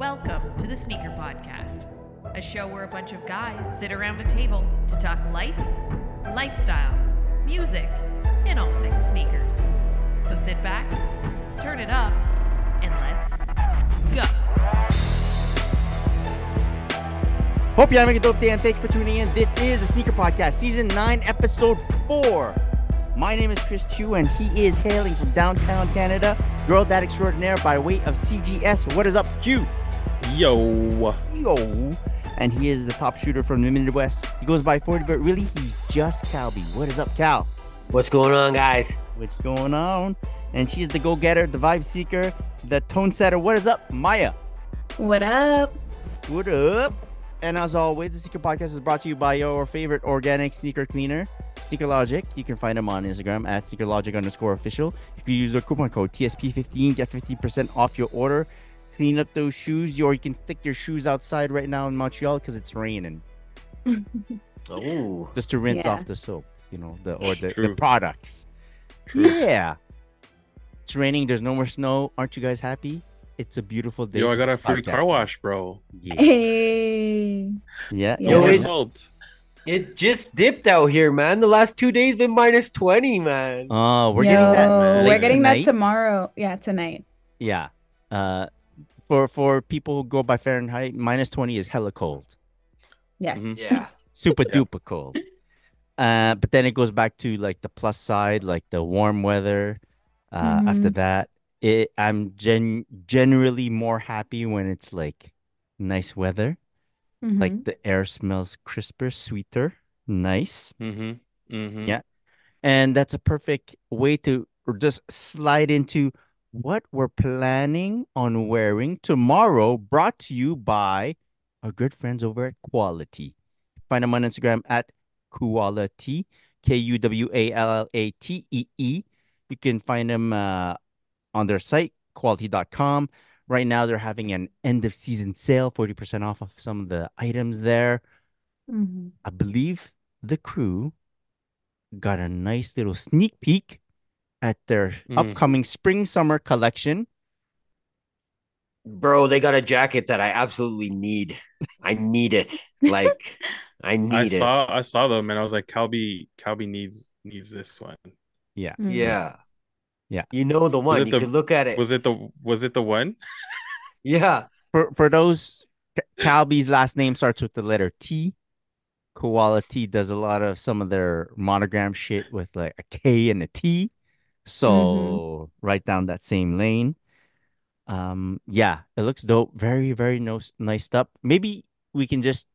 Welcome to the Sneaker Podcast, a show where a bunch of guys sit around a table to talk life, lifestyle, music, and all things sneakers. So sit back, turn it up, and let's go. Hope you're having a dope day and thank you for tuning in. This is the Sneaker Podcast, Season 9, Episode 4. My name is Chris Chiu, and he is hailing from downtown Canada, girl dad extraordinaire by way of CGS. What is up, Q? Yo. Yo. And he is the top shooter from the Midwest. He goes by 40, but really, he's just Kalby. What is up, Cal? What's going on, guys? What's going on? And she's the go getter, the vibe seeker, the tone setter. What is up, Maya? What up? What up? And as always, the Sneaker Podcast is brought to you by your favorite organic sneaker cleaner, Sneaker Logic. You can find them on Instagram at sneakerlogic underscore official. If you use the coupon code TSP15, get 15% off your order. Clean up those shoes, or you can stick your shoes outside right now in Montreal because it's raining, Oh, just to rinse Yeah. off the soap, you know, the or the, the True. products. Yeah, it's raining. There's no more snow. Aren't you guys happy? It's a beautiful day. Yo, I got a be free car wash, bro. Yeah, Hey. yeah. Yo, No Yeah. it- result. it just dipped out here, man. The last two days been minus twenty, man. Oh, we're Yo, getting that. man. we're getting tonight. that tomorrow. Yeah, tonight. Yeah. Uh, for for people who go by Fahrenheit, minus twenty is hella cold, Yes. Mhm. Yeah, super Yeah. duper cold. Uh, but then it goes back to like the plus side, like the warm weather. Uh, after Mhm. that, it I'm gen generally more happy when it's like nice weather, Mhm. like the air smells crisper, sweeter, nice. Mm-hmm. Mm-hmm. Yeah. And that's a perfect way to just slide into what we're planning on wearing tomorrow, brought to you by our good friends over at Kuwallatee. Find them on Instagram at Kuwallatee, K U W A L L A T E E. You can find them uh, on their site, kuwallatee.com. Right now, they're having an end of season sale, 40% off of some of the items there. Mhm. I believe the crew got a nice little sneak peek at their Mm. upcoming spring summer collection. bro, they got a jacket that I absolutely need. I need it. Like, I need I it. saw I saw them and I was like, Kalby Kalby needs needs this one. Yeah. Mhm. Yeah, Yeah. You know the one. You the- could look at it. Was it the was it the one? yeah, For for those Kalby's last name starts with the letter T. Kuwallatee does a lot of some of their monogram shit with like a K and a T. So right down that same lane. Um yeah, it looks dope. Very, very no, nice stuff. Maybe we can just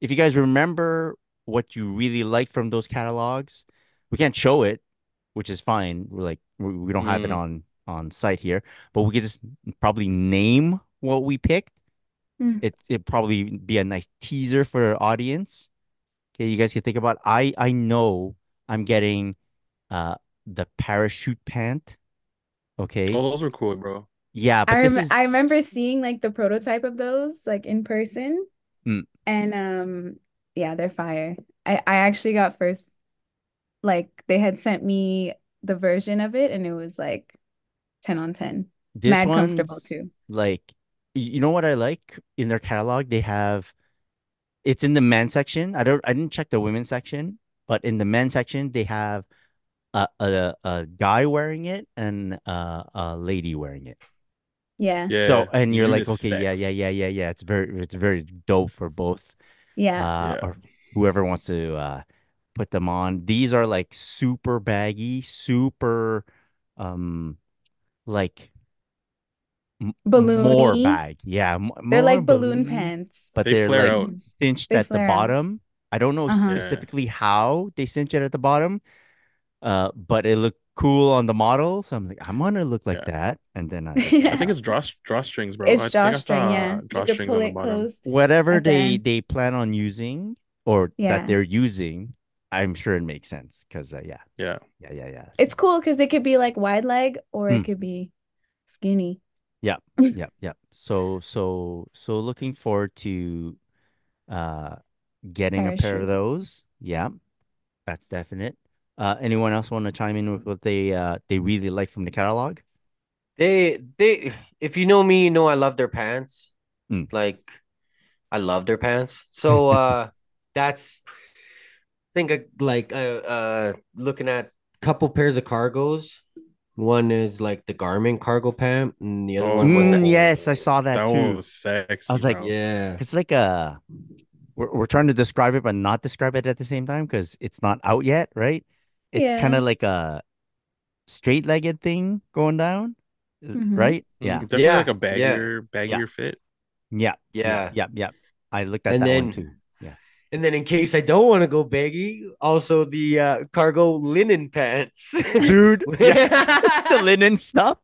if you guys remember what you really like from those catalogs, we can't show it, which is fine. We're like we, we don't have it Mm. on on site here, but we could just probably name what we picked. Mm. It it probably be a nice teaser for our audience. Okay, you guys can think about. I I know I'm getting uh the parachute pant. Okay, Oh, those were cool, bro. yeah, but I, this rem- is I remember seeing like the prototype of those like in person. Mm. And um yeah, they're fire. I I actually got first like they had sent me the version of it and it was like 10 on 10. this Mad comfortable too. like you know what I like in their catalog? They have it's in the men's section. I don't I didn't check the women's section, but in the men's section they have a a, a guy wearing it and uh, a lady wearing it. Yeah. Yeah. So and you're like, okay, yeah, yeah, yeah, yeah, yeah. It's very it's very dope for both Yeah. uh Yeah. or whoever wants to uh put them on. These are like super baggy, super um like balloon more bag. Yeah, m- They're like balloon balloony, pants. but They they're flare like out. cinched They at the flare out. bottom. I don't know Uh-huh. Specifically how they cinch it at the bottom. Uh, but it looked cool on the model, so I'm like, I'm gonna look like Yeah. that, and then I I think it's draw drawstrings, bro. It's I think I drawstring, saw yeah. You could drawstrings on the bottom. whatever at they they plan on using or Yeah. that they're using, I'm sure it makes sense because uh, yeah, Yeah. yeah, yeah, yeah, It's cool because it could be like wide leg or Mm. it could be skinny. yeah, yeah. Yeah. So so so looking forward to uh getting a pair of those. Yeah, that's definite. Uh, anyone else want to chime in with what they uh they really like from the catalog? they they. If you know me, you know I love their pants. Mm. Like, I love their pants. So uh, that's I think uh, like uh, uh looking at a couple pairs of cargos. One is like the Garmin cargo pant, and the other Oh, one was Mm, yes, I saw that, That too. one was sexy. I was like, bro. yeah. It's like a we're we're trying to describe it but not describe it at the same time because it's not out yet, right? It's Yeah. kind of like a straight-legged thing going down, is- Mhm. right? Mm, Yeah. It's definitely Yeah, like a yeah. baggier, baggier fit. Yeah. Yeah. Yeah. Yeah. I looked at And that then one too. Yeah. And then in case I don't want to go baggy, also the uh, cargo linen pants. Dude, the linen stuff.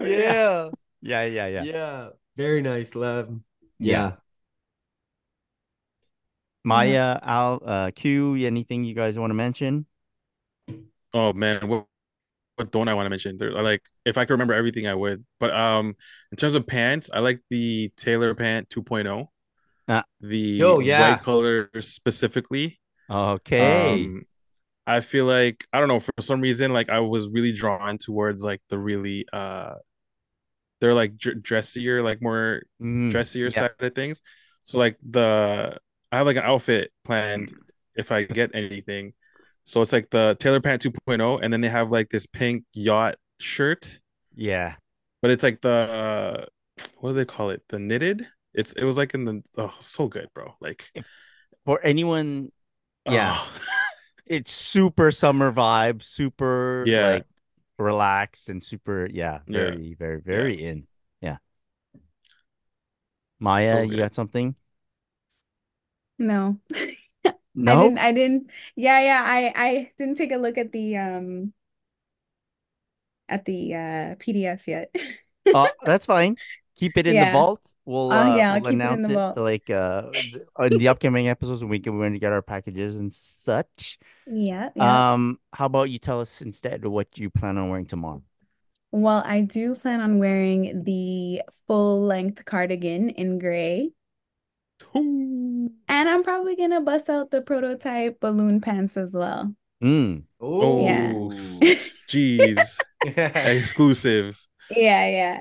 yeah. Yeah. Yeah. Yeah. Yeah. Very nice, love. Yeah. Yeah. Maya, Al, uh, Q, anything you guys want to mention? Oh man, what what don't I want to mention? There, like if I could remember everything, I would. But um, in terms of pants, I like the Taylor pant 2.0. Ah. The Oh, yeah. white color specifically. Okay. Um, I feel like I don't know for some reason like I was really drawn towards like the really uh, they're like dr- dressier, like more Mhm. dressier yeah. side of things. So like the I have like an outfit planned if I get anything. So it's like the Taylor Pant 2.0, and then they have like this pink yacht shirt, Yeah. but it's like the uh, what do they call it? The knitted. It's it was like in the oh so good, bro. Like For anyone, yeah, oh. it's super summer vibe, super Yeah. like relaxed and super, yeah, Yeah. very, very, very in. Yeah. Maya, So you got something? No. I No? didn't I didn't yeah, yeah, I I didn't take a look at the um at the uh PDF yet. Uh, that's fine. Keep it in the vault. We'll Oh, uh, yeah, we'll keep it in announce the it like uh in the upcoming episodes when we can when we get our packages and such. Yeah, yeah. Um, how about you tell us instead what you plan on wearing tomorrow? Well, I do plan on wearing the full length cardigan in gray. And I'm probably gonna bust out the prototype balloon pants as well. Mm. Oh, Yeah. jeez, exclusive. Yeah, yeah.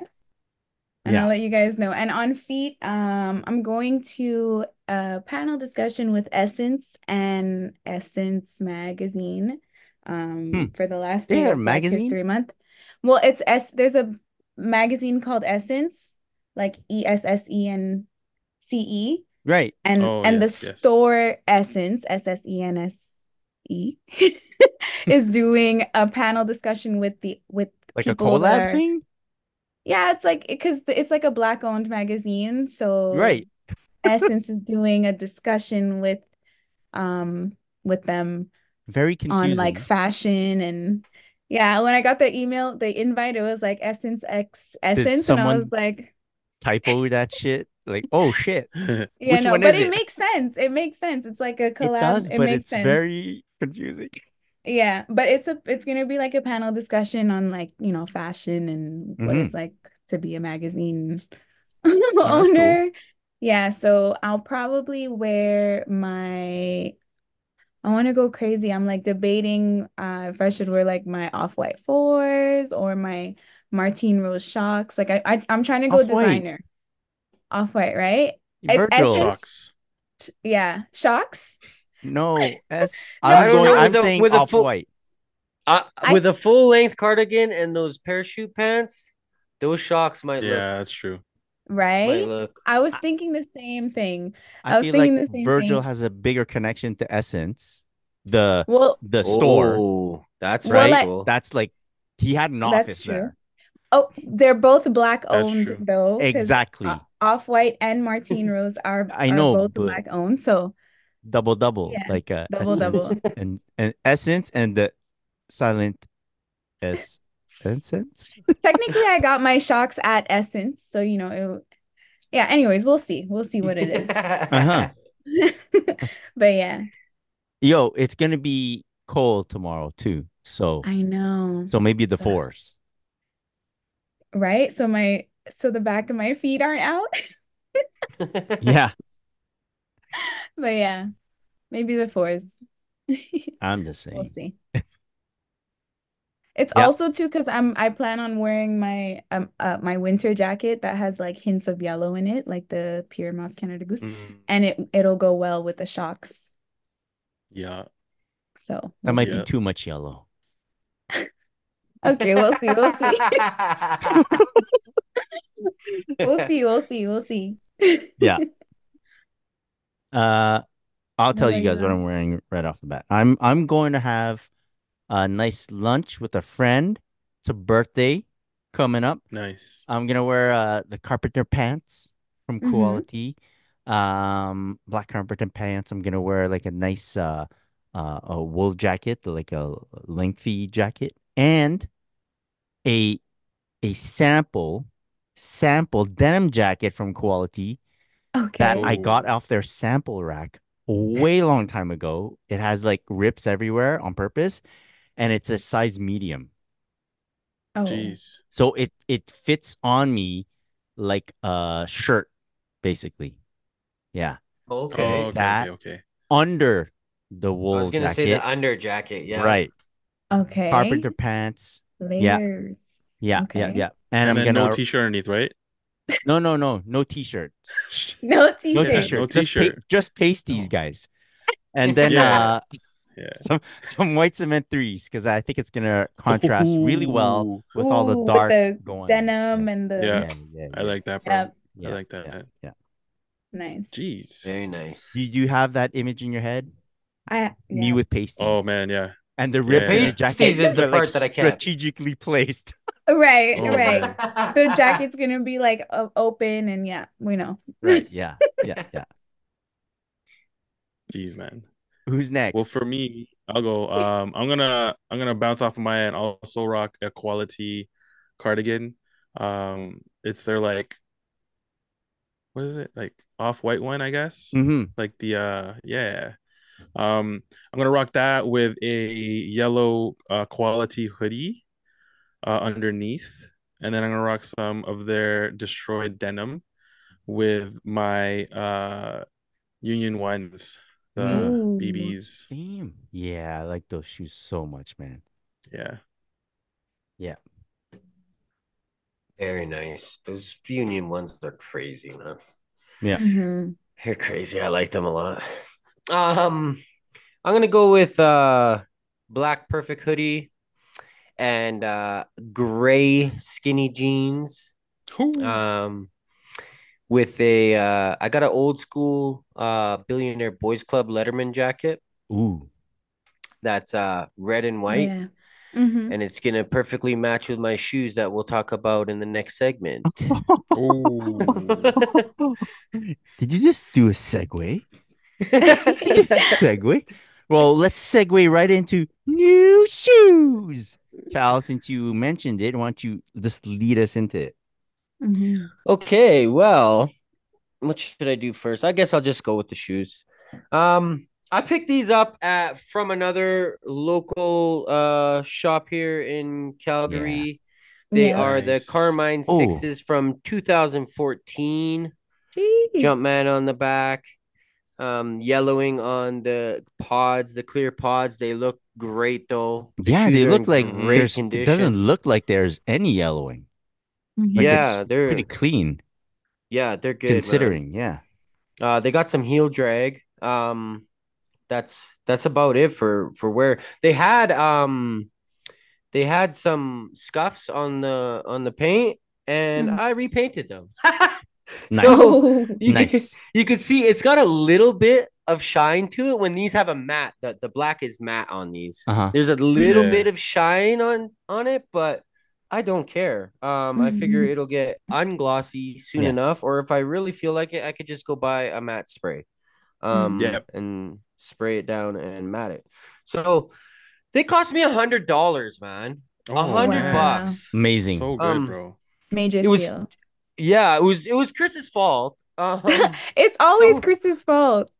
And Yeah. I'll let you guys know. And on feet, um, I'm going to a panel discussion with Essence and Essence Magazine um Hmm. for the last They day of magazine? History Month. Well, it's S there's a magazine called Essence, like E S S E N C E. Right. And Oh, and the yes, yes. store SSENSE, S S E N S E, is doing a panel discussion with the with Like a people that collab are thing? Yeah, it's like because it's like a black owned magazine, so Right. Essence is doing a discussion with um with them Very confusing on like fashion and yeah, when I got the email, the invite, it was like Essence X Essence, and I was like, Typo that shit. Like, oh shit. yeah, Which no, one but is it it? makes sense. It makes sense. It's like a collab. It does, It but makes it's sense. very confusing. Yeah, but it's a it's gonna be like a panel discussion on like, you know, fashion and what Mhm. it's like to be a magazine cool. owner. Yeah, so I'll probably wear my I want to go crazy. I'm like debating uh if I should wear like my off-white fours or my Martine Rose Shox. Like I, I I'm trying to go Off-white. designer. Off-white, right? It's Virgil. Shox. Yeah, Shox. No, S. No, I'm it's going. I'm with a- saying with a full- Uh, with a s- full length cardigan and those parachute pants, those Shox might look Yeah, that's true. Right? look. I was thinking the same thing. I I was feel thinking like the same Virgil thing. has a bigger connection to SSENSE, the Well, the store, Oh, that's Well, right? like- That's like he had an That's office true. there. oh, they're both black owned though. Exactly. uh, Off-White and Martine Rose are I are know, both but- black owned. So Double double, Yeah, like uh, double Essence double. and and Essence and the silent S SSENSE. technically, I got my Shox at Essence. So you know, it, yeah. Anyways, we'll see. We'll see what it is. Uh-huh. But yeah, Yo, it's gonna be cold tomorrow too. So I know, so maybe the Ugh. force. right? So my so the back of my feet aren't out. Yeah, But yeah, maybe the fours. I'm just saying. We'll see. It's Yeah. also too because I'm I plan on wearing my um uh, my winter jacket that has like hints of yellow in it, like the pure moss Canada Goose, Mm, and it it'll go well with the Shox. yeah. So That we'll might see. be too much yellow. Okay, we'll see. We'll see. We'll see. We'll see. We'll see. Yeah. Uh, I'll tell you are you guys what I'm wearing? wearing right off the bat. I'm I'm going to have a nice lunch with a friend. It's a birthday coming up. Nice. I'm gonna wear uh the carpenter pants from Mhm. Kuwallatee. Um, black carpenter pants. I'm gonna wear like a nice uh uh a wool jacket, like a lengthy jacket, and a a sample sample denim jacket from Kuwallatee okay. that I got Oh. off their sample rack way long time ago. It has like rips everywhere on purpose, and it's a size medium. Oh. Jeez. So it it fits on me like a shirt, basically. Yeah. Oh, Okay. okay, That- okay, okay. Under the wool. I was gonna jacket. say the under jacket. Yeah. Right. Okay. Carpenter pants. Layers. Yeah, yeah, Okay. yeah. And, And, I'm then gonna no t-shirt underneath, right? no, no, no, no t-shirt. No No t-shirt. Yeah, t-shirt. no just pa- t-shirt. just pasties, guys. And then Yeah. uh Yeah. some some white cement threes because I think it's gonna contrast really well Ooh, with all the dark the going on. denim and the Yeah. yeah, yeah, I like that, bro. Yep. yeah, like that. Yeah. nice. Jeez. Very nice. Do you have that image in your head? I Me with pasties. Oh man, yeah. And the rips Yeah. in jacket Pasties is the are, like, part that I kept. strategically placed. Right, Oh, right. man. The jacket's gonna be like open and yeah, we know. Right. Yeah. Yeah. Yeah. Jeez, man. Who's next? Well, for me, I'll go. Um, I'm gonna I'm gonna bounce off of my and Also rock a Kuwallatee cardigan. Um, it's their like, what is it? Like off white one, I guess. hmm Like the uh, yeah. Um, I'm gonna rock that with a yellow uh Kuwallatee hoodie, uh, underneath, and then I'm gonna rock some of their destroyed denim with my uh Union ones, the Ooh. BBs. Damn. Yeah, I like those shoes so much, man. Yeah. Yeah. Very nice. Those Union ones are crazy, man. Mhm. They're crazy. I like them a lot. Um, I'm gonna go with uh black perfect hoodie and uh gray skinny jeans. Ooh. Um, with a uh, I got an old school uh billionaire boys club Letterman jacket Ooh. that's uh red and white. Yeah. Mhm. And it's gonna perfectly match with my shoes that we'll talk about in the next segment. Ooh. Did you just do a segue? segue? Well, let's segue right into new shoes. Cal, since you mentioned it, why don't you just lead us into it? Mhm. Okay, well, what should I do first? I guess I'll just go with the shoes. Um, I picked these up at from another local uh shop here in Calgary. They Yeah. are the Carmine. Sixes from 2014. Jeez. Jumpman on the back, um, yellowing on the pods, the clear pods. They look great though. The Yeah, they look like great there's, it condition. doesn't look like there's any yellowing. Like, yeah, it's they're Pretty clean, yeah, they're good. man. considering. Yeah. Uh, they got some heel drag. Um, that's that's about it for for where they had um they had some scuffs on the on the paint and Mhm. I repainted them. Nice. So you Nice. can, you can see it's got a little bit of shine to it when these have a matte. The, the black is matte on these. Uh-huh. There's a little Yeah. bit of shine on on it, but I don't care. Um, I figure Mhm. it'll get unglossy soon Yeah. enough, or if I really feel like it, I could just go buy a matte spray, um, Yep. and spray it down and matte it. So they cost me a hundred dollars, man. A Oh, hundred. Wow. bucks. Amazing. So good, Um, bro. Major It was- steal. Yeah, it was it was Chris's fault. Um, It's always so- Chris's fault.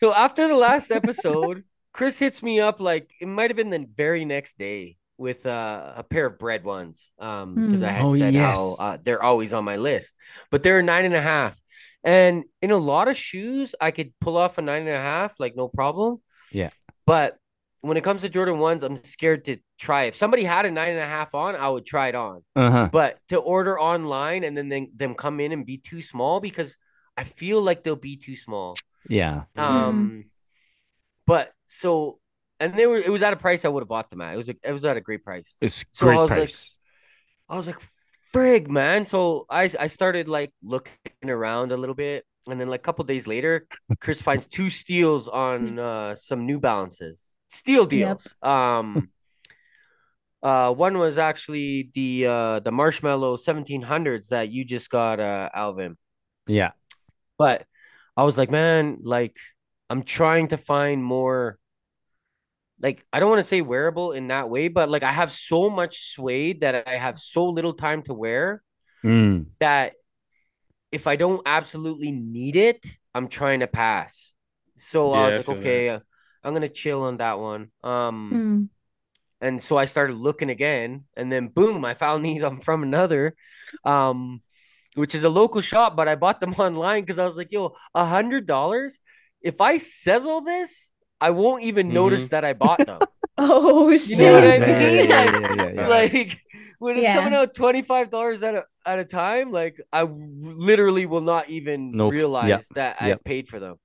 So after the last episode, Chris hits me up like it might have been the very next day with uh, a pair of bread ones. Um, because I Mm. had Oh, said yes. how uh, they're always on my list, but they're nine and a half. And in a lot of shoes, I could pull off a nine and a half, like no problem. Yeah. But when it comes to Jordan ones, I'm scared to try. If somebody had a nine and a half on, I would try it on. Uh-huh. But to order online and then they, them come in and be too small because I feel like they'll be too small. Yeah. Um, but so and they were it was at a price I would have bought them at. It was a, it was at a great price. It's So I great was like- price. I was like, frig, man. So I I started like looking around a little bit, and then like a couple days later, Chris finds two steals on uh some New Balances, steal deals. Um, uh, one was actually the uh the Marshmallow 1700s that you just got, uh, Alvin. yeah. But I was like, man, like I'm trying to find more. Like I don't want to say wearable in that way, but like I have so much suede that I have so little time to wear Mm. that if I don't absolutely need it, I'm trying to pass. So I was like, feel okay, uh, I'm gonna chill on that one. Um, Mm. and so I started looking again, and then boom, I found these I'm from another, um, which is a local shop, but I bought them online because I was like, yo, a hundred dollars. If I sizzle this, I won't even notice that I bought them. Oh shit. You know what I Yeah, mean? yeah, Like- yeah, yeah, yeah. like when it's Yeah. coming out twenty five dollars at a at a time, like I w- literally will not even No realize yep, that I yep. paid for them.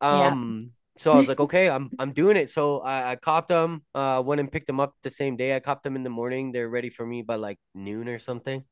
Yeah. Um, so I was like, okay, I'm I'm doing it. So I, I copped them. Uh, went and picked them up the same day. I copped them in the morning. They're ready for me by like noon or something.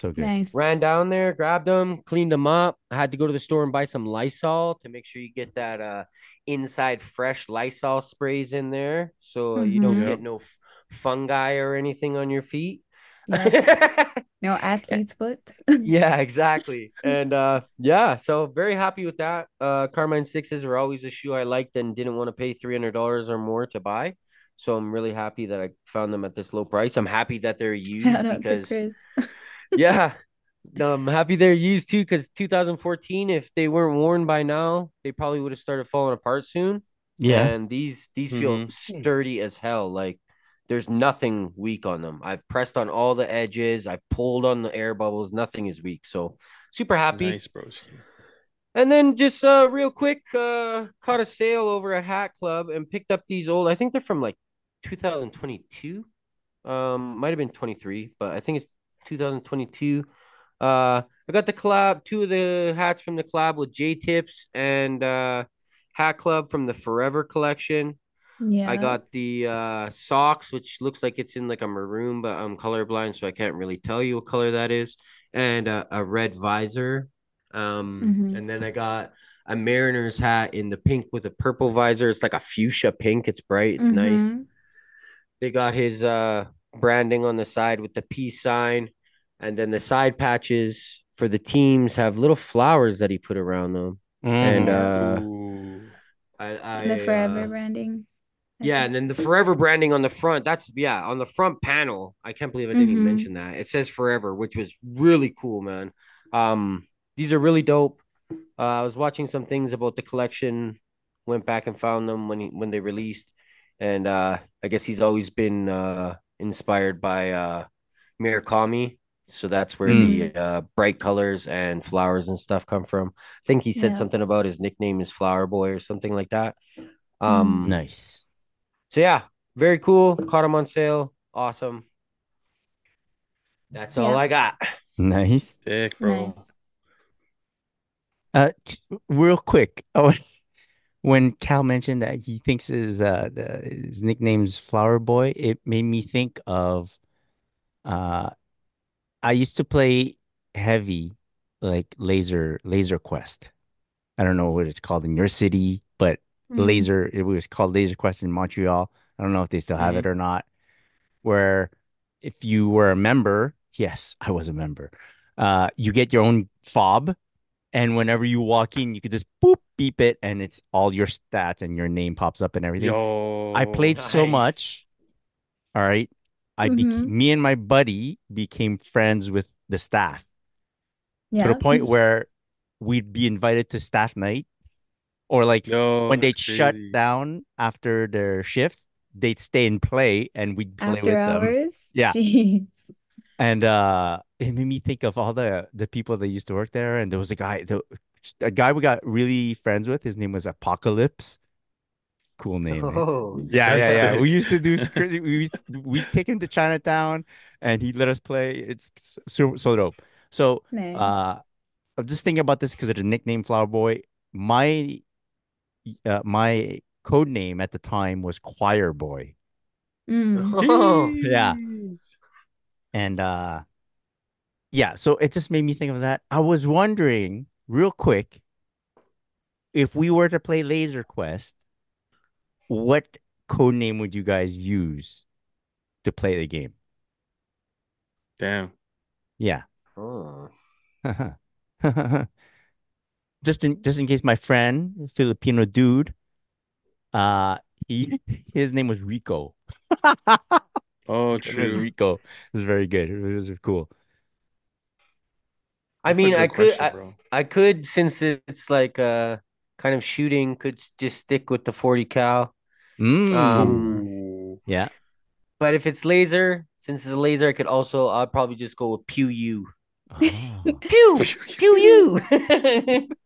So good. Nice. Ran down there, grabbed them, cleaned them up. I had to go to the store and buy some Lysol to make sure you get that uh inside fresh Lysol sprays in there, so uh, you don't Mhm. get no f- fungi or anything on your feet. No athlete's foot. yeah, exactly. And uh yeah, so very happy with that. Uh Carmine sixes are always a shoe I liked and didn't want to pay three hundred dollars or more to buy. So I'm really happy that I found them at this low price. I'm happy that they're used Shout out to because. Yeah. I'm happy they're used too because 2014, if they weren't worn by now, they probably would have started falling apart soon. Yeah. And these these feel Mhm. sturdy as hell. Like there's nothing weak on them. I've pressed on all the edges. I've pulled on the air bubbles. Nothing is weak. So super happy. Nice, bro. And then just uh real quick, uh caught a sale over at Hat Club and picked up these old. I think they're from like 2022. Um, might have been 23, but I think it's 2022. Uh, I got the collab, two of the hats from the collab with J Tips and uh Hat Club from the Forever collection. Yeah. I got the uh socks, which looks like it's in like a maroon, but I'm colorblind, so I can't really tell you what color that is, and uh, a red visor. Um, Mhm. and then I got a Mariners hat in the pink with a purple visor. It's like a fuchsia pink. It's bright. It's nice. Mhm. They got his uh branding on the side with the peace sign, and then the side patches for the teams have little flowers that he put around them. And Mm. uh, Ooh. I, I the forever uh, branding. Yeah, and then the forever branding on the front. That's yeah, on the front panel. I can't believe I didn't even Mhm. mention that. It says forever, which was really cool, man. Um, these are really dope. Uh, I was watching some things about the collection, went back and found them when he, when they released, and uh, I guess he's always been uh inspired by uh Murakami. So that's where the uh, bright colors and flowers and stuff come from. I think he said Yeah. something about his nickname is Flower Boy or something like that. Um, Nice. so yeah, very cool. Caught him on sale. Awesome. That's all I got. Nice. Sick, bro. Nice. Uh, t- real quick, I was when Cal mentioned that he thinks his uh the, his nickname's Flower Boy, it made me think of uh I used to play heavy like laser laser quest. I don't know what it's called in your city, but Mm. laser it was called Laser Quest in Montreal. I don't know if they still have it or not. Where if you were a member, yes, I was a member. Uh, you get your own fob, and whenever you walk in, you could just boop beep it, and it's all your stats and your name pops up and everything. Yo. I played so much. All right, I bec Mhm. me and my buddy became friends with the staff Yeah. to the point where we'd be invited to staff night, or like Yo, when they'd that's shut down after their shift, they'd stay and play, and we'd play After with them. Yeah. Jeez. And uh, it made me think of all the the people that used to work there. And there was a guy, the a guy we got really friends with. His name was Apocalypse. Cool name. Oh, Yeah, yeah, yeah. sick. We used to do script. We we take him to Chinatown, and he let us play. It's so so dope. So, Nice. uh, I'm just thinking about this because of the nickname Flower Boy. My, uh, my code name at the time was Choir Boy, Mm. Oh. Yeah. And uh, yeah. So it just made me think of that. I was wondering, real quick, if we were to play Laser Quest, what code name would you guys use to play the game? Damn. Yeah. Oh. just in just in case my friend, Filipino dude, uh he his name was Rico. Oh, His name was true. Rico. It was very good. It was cool. I That's a mean, I could, question, I. I could, since it's like uh kind of shooting, could just stick with the 40 cal. Mm. Um, yeah. But if it's laser, since it's a laser, I could also, I'll probably just go with Pew U. Oh. Pew, Pew U.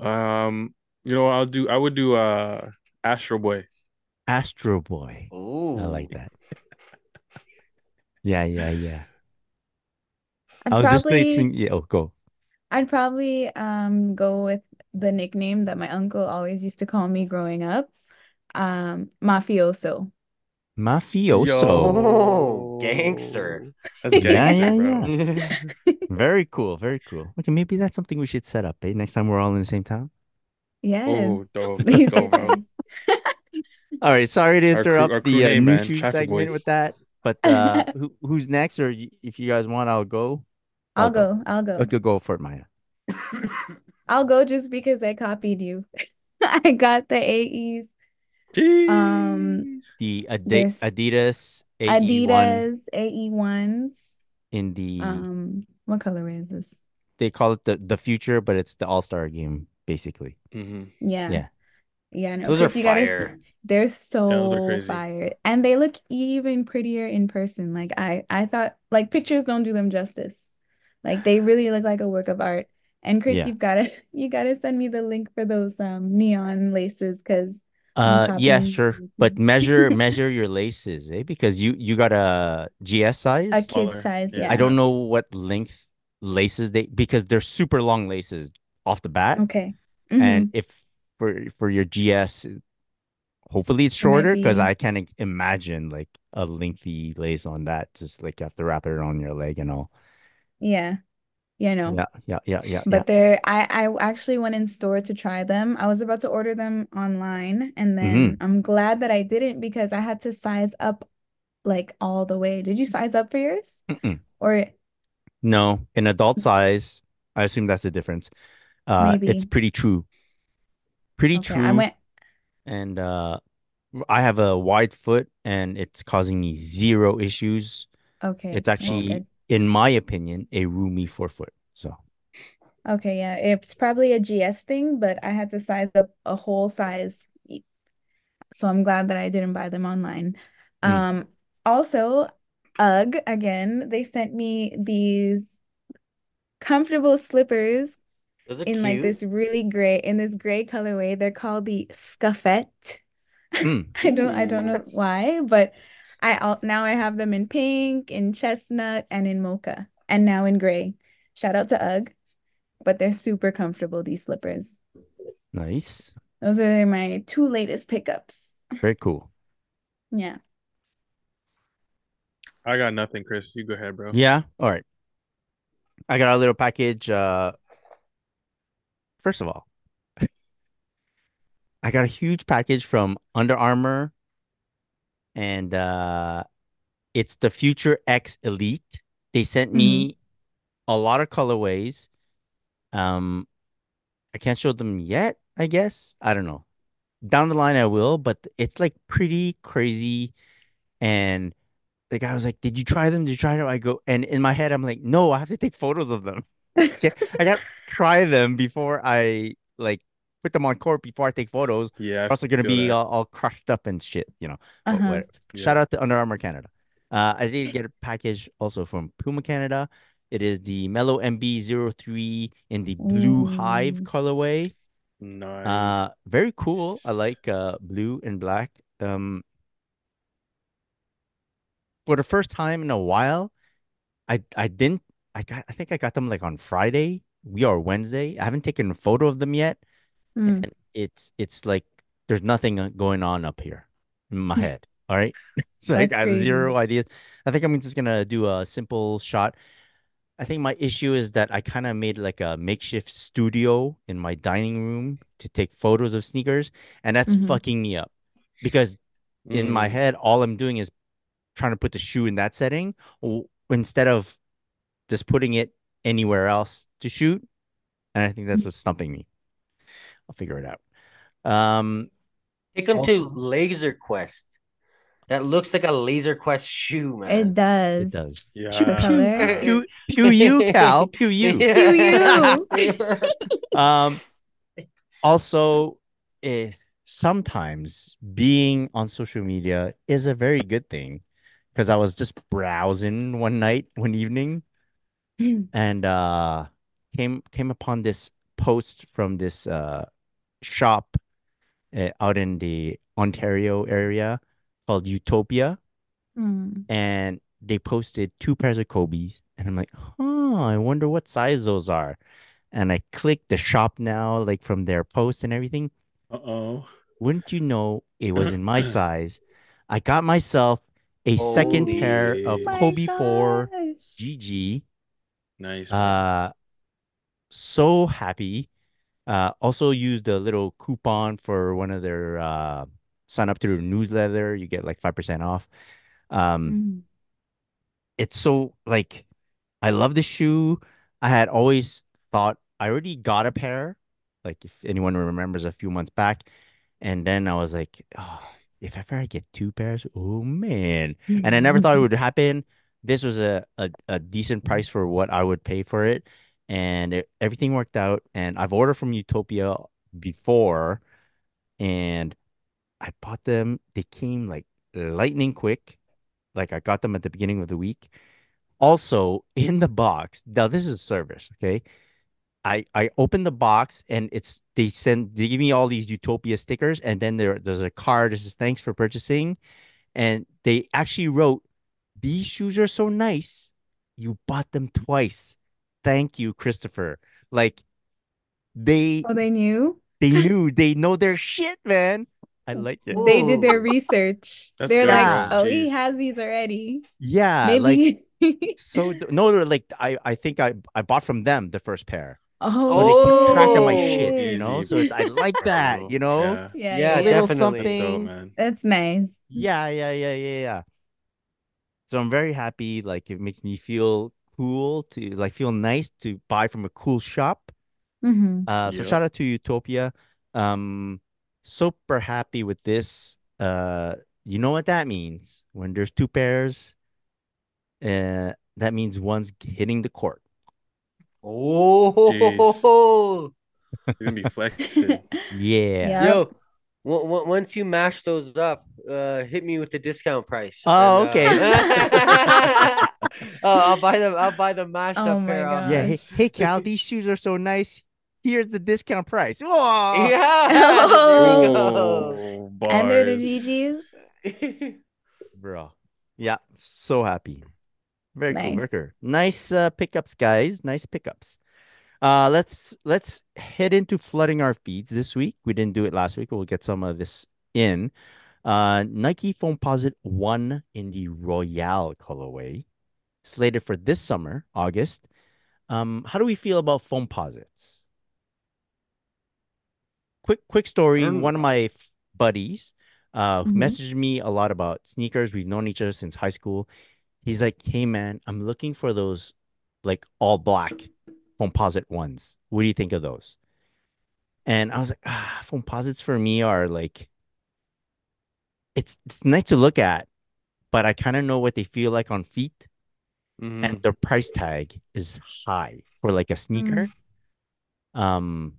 Um, you know, I'll do. I would do uh Astro Boy. Astro Boy. Oh, I like that. Yeah, yeah, yeah. I'd I was just probably thinking, yeah, oh, go. I'd probably um go with the nickname that my uncle always used to call me growing up. Um, mafioso. Mafioso. Oh, gangster. That's Yeah, gangster, yeah. Very cool, very cool. Okay, maybe that's something we should set up, eh? Next time we're all in the same town. Yes. Oh, dope. Laser Let's go, bro. All right, sorry to Our crew- interrupt our crew the uh, name, new shoe segment Boys. with that, but uh, who, who's next? Or if you guys want, I'll go. I'll go. I'll go. Okay, go for it, Maya. I'll go just because I copied you. I got the AEs. Jeez. Um, The Adi- Adidas AE1 Adidas AE ones. in the Um, what colorway is this? they call it the the future, but it's the All Star game basically. Mhm. Yeah. Yeah. Yeah, no, Those are Chris, you gotta fire. they're so crazy. fire. And they look even prettier in person. Like I I thought like pictures don't do them justice. Like they really look like a work of art. And Chris, Yeah. you've gotta you gotta send me the link for those um neon laces because Uh, yeah, sure, but measure measure your laces, eh? Because you you got a GS size a kid Smaller. size, Yeah. yeah. I don't know what length laces they because they're super long laces off the bat, Okay. and Mhm. if for for your GS, hopefully it's shorter because I can't imagine like a lengthy lace on that. Just like you have to wrap it around your leg and all. yeah. Yeah, know Yeah, yeah, yeah, yeah, yeah. But they're I I actually went in store to try them. I was about to order them online and then Mm-hmm. I'm glad that I didn't because I had to size up like all the way. Did you size up for yours? Mm-mm. Or No, in adult size, I assume that's the difference. Uh, it's pretty true. Pretty Okay, I true. went And uh, I have a wide foot and it's causing me zero issues. okay, It's actually. In my opinion, a roomy forefoot. So, Okay, yeah. It's probably a GS thing, but I had to size up a whole size. So I'm glad that I didn't buy them online. Mm. Um, also, UGG again, they sent me these comfortable slippers Those are in like this really gray in this gray colorway. They're called the Scuffette. mm, I don't I don't know why, but I al- now I have them in pink, in chestnut, and in mocha, and now in gray. Shout out to UGG, but they're super comfortable, these slippers. nice. Those are my two latest pickups. Very cool. Yeah. I got nothing, Chris. You go ahead, bro. Yeah. All right. I got a little package. Uh, first of all, I got a huge package from Under Armour, and uh, it's the Future X Elite. They sent me a lot of colorways. Um, I can't show them yet, I guess. I don't know. Down the line, I will, but it's like pretty crazy. And the guy was like, Did you try them? Did you try them? I go, and in my head, I'm like, No, I have to take photos of them. I gotta try them before I like put them on court before I take photos. Yeah, I They're also gonna be all, all crushed up and shit, you know. Uh-huh. what, Yeah. shout out to Under Armour Canada. Uh, I did get a package also from Puma Canada. It is the Melo MB03 in the blue hive colorway. Nice. Uh, very cool. I like uh blue and black. Um, for the first time in a while, I I didn't. I got. I think I got them like on Friday. We are Wednesday. I haven't taken a photo of them yet, Mm. and it's it's like there's nothing uh, going on up here in my head. All right, so like I That's have zero ideas. I think I'm just gonna do a simple shot. I think my issue is that I kind of made like a makeshift studio in my dining room to take photos of sneakers, and that's Mhm. fucking me up because in my Mm. head, all I'm doing is trying to put the shoe in that setting w- instead of just putting it anywhere else to shoot. And I think that's what's stumping me. I'll figure it out. Um, Take them to Laser Quest. That looks like a Laser Quest shoe, man. It does. it does. Yeah. Pew, color. Pew, pew you, Cal. Pew you. Um, also, eh, sometimes being on social media is a very good thing because I was just browsing one night, one evening, and uh, came came upon this post from this uh shop uh, out in the Ontario area called Utopia, Mm. and they posted two pairs of Kobe's, and I'm like, huh, I wonder what size those are. And I clicked the shop now, like from their post and everything. Uh-oh. Wouldn't you know it was in my size? I got myself a second pair of Holy My Kobe 4. GG. Nice. man. Uh, so happy. Uh, also used a little coupon for one of their uh sign up to their newsletter. You get like 5% off. Um, Mm. it's so like I love the shoe. I had always thought I already got a pair, like if anyone remembers a few months back, and then I was like, oh, if ever I get two pairs, oh man. And I never thought it would happen. This was a a, a decent price for what I would pay for it, and it, everything worked out. And I've ordered from Utopia before, and I bought them. They came like lightning quick. Like I got them at the beginning of the week. Also in the box, now this is a service, okay? I I opened the box and it's they send they give me all these Utopia stickers and then there there's a card that says thanks for purchasing, and they actually wrote these shoes are so nice, you bought them twice. Thank you, Christopher. Like they Oh, they knew? they knew they know their shit, man. I oh. like it. They did their research. That's They're good, like, bro. oh, he has these already. Yeah, like Maybe. so d- no, no, like I I think I I bought from them the first pair. Oh, So they keep track of my Oh. shit, you know. So it's, I like that, you know. Yeah. yeah, Yeah, yeah, little definitely. That's dope, man. That's nice. Yeah, yeah, yeah, yeah, yeah. So I'm very happy. Like it makes me feel cool to like feel nice to buy from a cool shop. hmm Uh, so Yep. shout out to Utopia. Um, super happy with this. Uh, you know what that means? When there's two pairs, uh, that means one's hitting the court. Oh, He's gonna be flexing. Yeah. Yeah. yo, w- w- once you mash those up, uh, hit me with the discount price. Oh, and, okay. uh, oh, I'll buy them. I'll buy the mashed Oh up pair. off Yeah. Hey, hey, Cal, these shoes are so nice. Here's the discount price. Whoa. Yeah, Oh. Oh, And they're the bars. GGs. Bro. Yeah. So happy. Very cool. Nice. cool. Nice uh, pickups, guys. Nice pickups. Uh, let's let's head into flooding our feeds this week. We didn't do it last week. We'll get some of this in. Uh, Nike Foamposite One in the Royale colorway, slated for this summer, August. Um, how do we feel about foam Foamposites? Quick quick story. Um, One of my f- buddies uh Mhm. messaged me a lot about sneakers. We've known each other since high school. He's like, "Hey man, I'm looking for those like all black composite ones. What do you think of those?" And I was like, "Ah, composites for me are like it's it's nice to look at, but I kind of know what they feel like on feet, Mhm. and their price tag is high for like a sneaker. Um,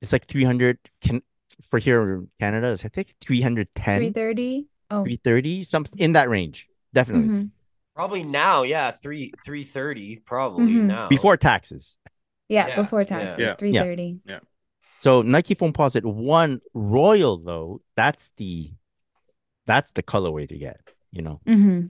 it's like 300 can for here in Canada, it's I think 310, 330. Oh. 330, something in that range. Definitely. Mhm. Probably now, yeah, three three thirty. Probably Mhm. now. Before taxes. Yeah, Yeah, before yeah. 330. Yeah. 330. So Nike Foam Foamposite One Royal though, that's the that's the colorway to get. You know. hmm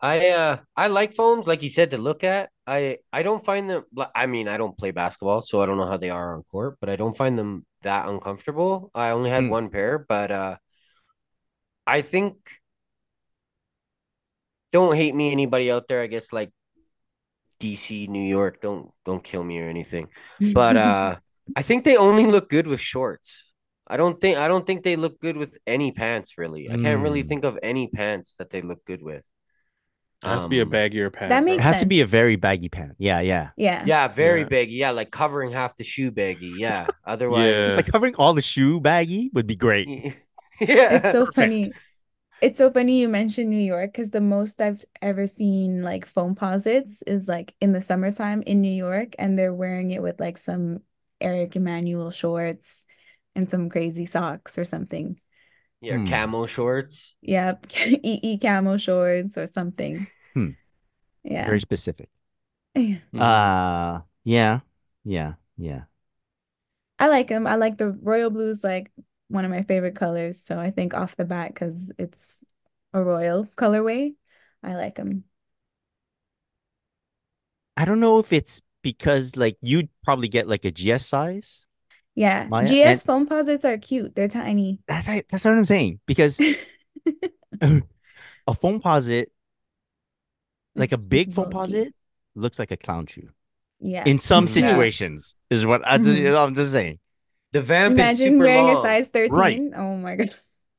I uh I like foams, like you said, to look at. I I don't find them. I mean, I don't play basketball, so I don't know how they are on court, but I don't find them that uncomfortable. I only had Mm. one pair, but uh, I think don't hate me, anybody out there. I guess like DC, New York, don't don't kill me or anything. But uh, I think they only look good with shorts. I don't think I don't think they look good with any pants really. I can't really Mm. think of any pants that they look good with. It has to be a Um, baggier pant. that bro. It makes has to be a very baggy pant. Yeah, yeah. yeah. Yeah, very Yeah. baggy. Yeah, like covering half the shoe baggy. Yeah. Yeah. Otherwise, Like covering all the shoe baggy would be great. yeah. It's so Perfect. funny. It's so funny you mentioned New York because the most I've ever seen like Foamposites is like in the summertime in New York, and they're wearing it with like some Eric Emanuel shorts and some crazy socks or something. Yeah, Hmm. camo shorts. Yep, EE camo shorts or something. Hmm. Yeah. Very specific. Yeah. Mhm. Uh yeah. Yeah. Yeah. I like them. I like the royal blues, like one of my favorite colors. So I think off the bat, because it's a royal colorway, I like them. I don't know if it's because like you'd probably get like a GS size. Yeah, Maya, GS and- Foamposites are cute. They're tiny. That's that's what I'm saying. Because a Foamposite, like It's- a big it's Foamposite, looks like a clown shoe. Yeah. In some it's cute. situations, is what I just, Mhm. I'm just saying. The vamp is Imagine super wearing a size 13. Right. Oh my God.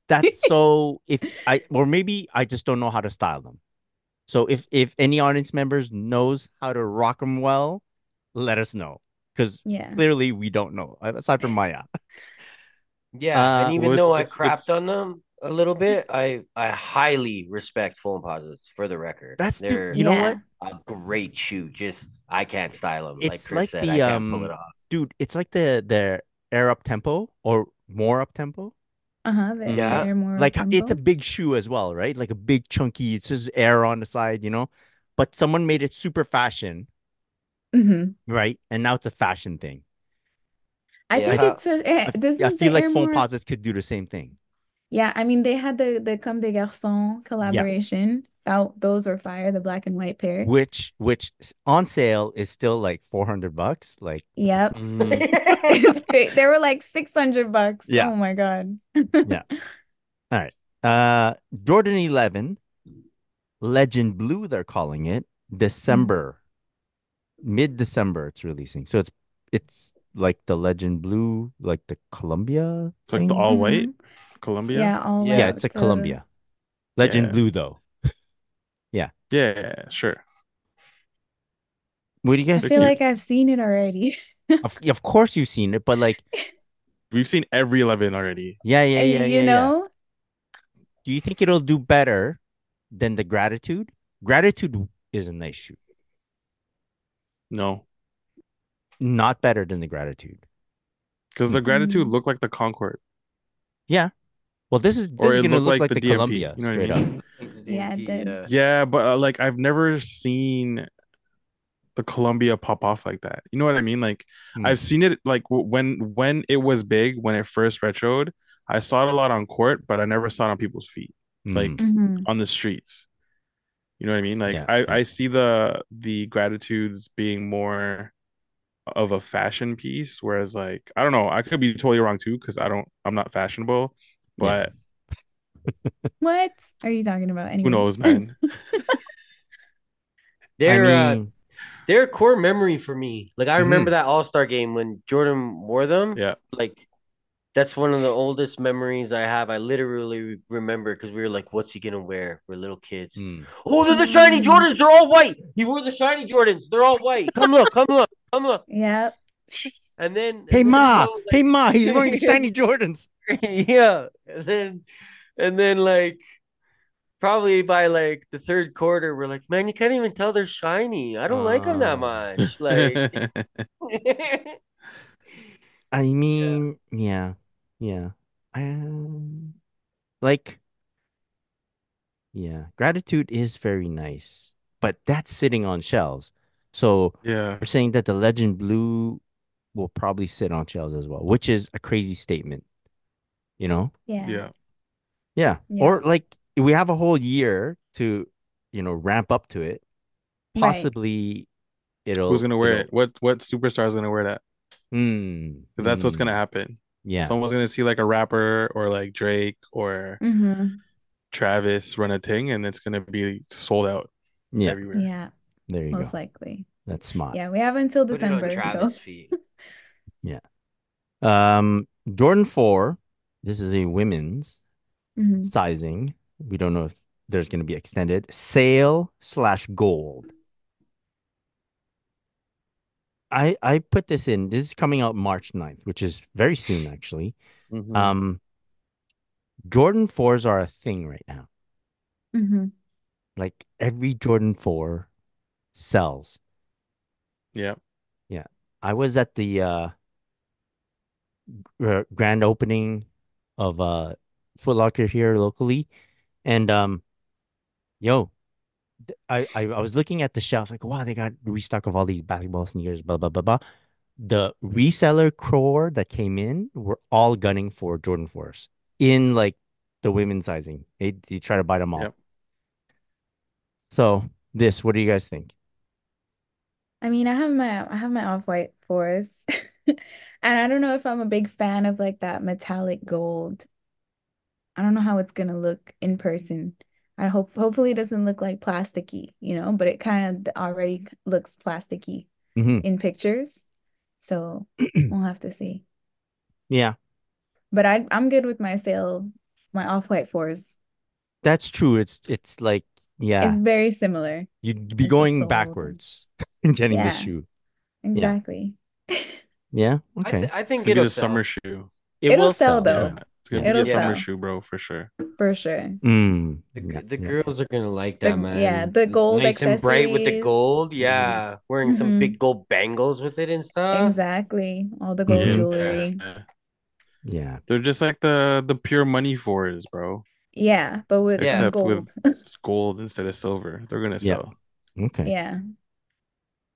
That's so if I or maybe I just don't know how to style them. So if if any audience members knows how to rock them well, let us know because Yeah. clearly we don't know aside from Maya. Yeah, Uh, and even though I crapped it's- on them a little bit, I I highly respect Foamposites for the record. That's the- They're you know Yeah. what, a great shoe. Just I can't style them. Like It's Chris like said, the, I can't pull um, it off. dude? It's like the the air up tempo or More Uptempo. Uh-huh. Yeah. more Like it's a big shoe as well, right? Like a big chunky. It's just air on the side, you know. But someone made it super fashion, Mhm. right? And now it's a fashion thing. I think it's a, eh, I, I feel like air foam more- posits could do the same thing. Yeah, I mean they had the the Comme des Garçons collaboration. Out those are fire, the black and white pair. which which on sale is still like 400 bucks like Yep. Mm. It's great. They were like 600 bucks. Yeah. Oh my God. Yeah. All right. Uh jordan 11 legend blue they're calling it december mid-december it's releasing so it's it's like the legend blue like the columbia It's like the all white Mhm. Columbia. Yeah, all Yeah, yeah, it's a the- columbia legend Yeah. blue though Yeah, yeah, yeah, sure. what do you guys They're feel like I've seen it already. of, of course you've seen it but like We've seen every 11 already. yeah yeah yeah you yeah, yeah. know? do you think it'll do better than the gratitude gratitude is a nice shoe No, not better than the gratitude because the gratitude Mm. looked like the Concord, Yeah. Well, this is this or is it gonna looked look like like, the the, DMP. Columbia You know what I straight mean? up. Yeah, it did. Yeah. Yeah, but uh, like I've never seen the Columbia pop off like that. You know what I mean? Like Hmm. I've seen it like when when it was big, when it first retroed. I saw it a lot on court, but I never saw it on people's feet, like Mm. Mhm. on the streets. You know what I mean? Like Yeah, I yeah. I see the the gratitudes being more of a fashion piece, whereas like I don't know, I could be totally wrong too because I don't I'm not fashionable, Yeah. but What are you talking about? who knows, man? They're I uh, mean, they're a core memory for me. Like I remember Mhm. that All Star game when Jordan wore them. Yeah. Like that's one of the oldest memories I have. I literally remember because we were like, "What's he gonna wear?" We're little kids. mm. Oh, they're the shiny Mm. Jordans. They're all white. He wore the shiny Jordans. They're all white. Come look. Come look. Come look. Yep. And then Hey and then, ma, you know, hey ma, he's wearing the shiny Jordans. yeah. And then and then like probably by like the third quarter, we're like, man, you can't even tell they're shiny. I don't like them that Oh. much. Like I mean, yeah, yeah. Um, like, yeah, gratitude is very nice, but that's sitting on shelves. So yeah. we're saying that the Legend Blue will probably sit on shelves as well, which is a crazy statement. You know? Yeah. Yeah. Yeah. Yeah. Or like we have a whole year to, you know, ramp up to it. Right. Possibly it'll Who's gonna wear it'll- it? What what superstar is gonna wear that? Hmm. Because that's what's hmm, gonna happen. Yeah. Someone's gonna see like a rapper or like Drake or Mm-hmm. Travis run a thing, and it's gonna be sold out Yeah. everywhere. Yeah. There you Most go. Most likely. That's smart. Yeah. We have until Put it on December. Travis' So. feet. Um, Jordan 4, this is a women's Mhm. sizing. We don't know if there's going to be extended. Sale slash gold. I I put this in. This is coming out March 9th, which is very soon actually. Mhm. Um, Jordan 4s are a thing right now. Mhm. Like every Jordan 4 sells. yeah. Yeah. I was at the uh, grand opening of uh Foot Locker here locally, and um, yo, th- I, I I was looking at the shelf like, wow, they got restock of all these basketball sneakers, blah blah blah blah. The reseller core that came in were all gunning for Jordan 4s in like the women's sizing. They they try to buy them all. Yep. So this, what do you guys think? I mean, I have my I have my off-white fours. And I don't know if I'm a big fan of like that metallic gold. I don't know how it's gonna look in person. I hope hopefully it doesn't look like plasticky, you know, but it kind of already looks plasticky hmm in pictures. So we'll have to see. Yeah, But I I'm good with my sale, my off-white fours. that's true. It's it's like yeah. It's very similar. You'd be Like going backwards and getting Yeah. the shoe. Exactly. Yeah. I, Okay. th- I It's think gonna it'll the sell. summer shoe. It It'll will sell, sell. though. Yeah. It's gonna Yeah. be a It'll summer sell. shoe, bro, for sure. For sure. Mm. The, the yeah. girls are gonna like The- that, man. yeah, the gold nice and bright with the gold. Yeah, wearing some Mhm. big gold bangles with it and stuff. Exactly. All the gold Yeah. jewelry. Yeah. Yeah. They're just like the the pure money fours, bro. Yeah, but with Yeah. some Except with gold. It's gold instead of silver. They're gonna Yeah. sell. Okay. Yeah.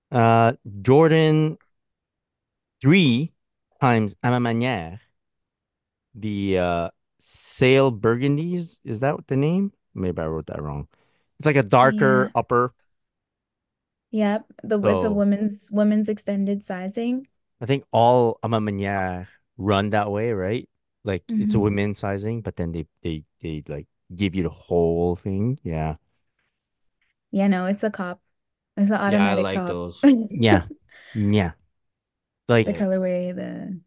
Uh, Jordan three times à ma manière. The uh Sail Burgundies. Is that the name? Maybe I wrote that wrong. It's like a darker Yeah. upper. Yep. The it's a So- women's women's extended sizing. I think all à run that way, right? Like it's a Mhm. women's sizing, but then they they they like give you the whole thing. Yeah. Yeah, no, it's a cop. It's an Yeah, I automatic like cop. those. Yeah. Yeah. Like The colorway, the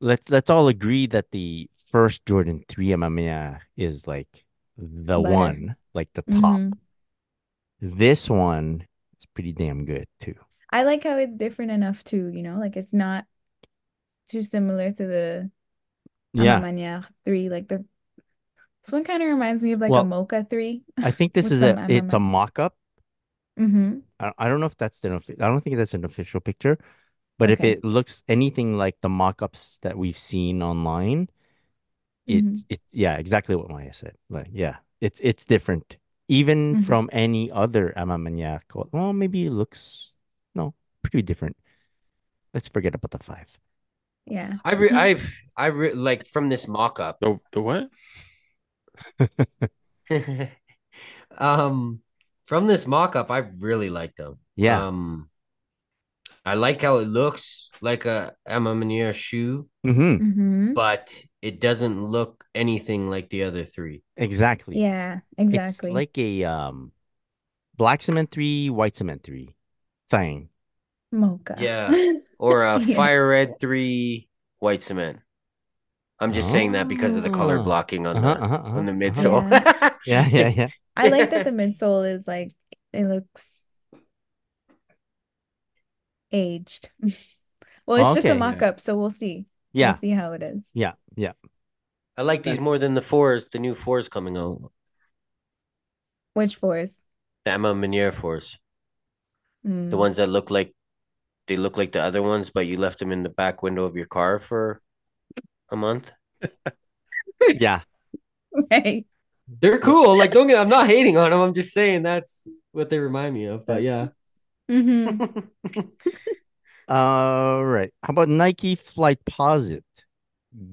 let's let's all agree that the first Jordan 3 MMA is like the Better. one, like the top. Mhm. This one is pretty damn good too. I like how it's different enough too, you know, like it's not too similar to the Yeah. manière 3. Like the this one kind of reminds me of like Well, a Mocha 3. I think this is a it's a MMA. mock-up. Mm-hmm. I, I don't know if that's an I don't think that's an official picture, but if it looks anything like the mock-ups that we've seen online, Mhm. it's it's yeah, exactly what Maya said. Like yeah, it's it's different. Even Mhm. from any other A Ma Manière. Well, maybe it looks no, pretty different. Let's forget about the five. Yeah. I re- I've I re- like from this mock-up. The the what? um, from this mock-up, I really like them. Yeah. Um, I like how it looks like a Emma Manier shoe, Mm-hmm. Mm-hmm. but it doesn't look anything like the other three. Exactly. Yeah, exactly. It's like a um black cement three, white cement three thing. Mocha. Yeah. Or a Yeah. fire red three white cement. I'm just saying that because of the color Oh. blocking on Uh-huh, the uh-huh, on the uh-huh, midsole. Yeah, yeah, yeah. I like that the midsole is like it looks aged. Well, it's just a mock-up, so we'll see. We'll Yeah, see how it is. yeah, yeah. I like these more than the fours, the new fours coming out. Which fours? The A Ma Manière fours. Mm. The ones that look like they look like the other ones, but you left them in the back window of your car for a month. Yeah. Right. They're cool. Like don't get I'm not hating on them. I'm just saying that's what they remind me of. But yeah. Mm-hmm. All right. How about Nike Flightposite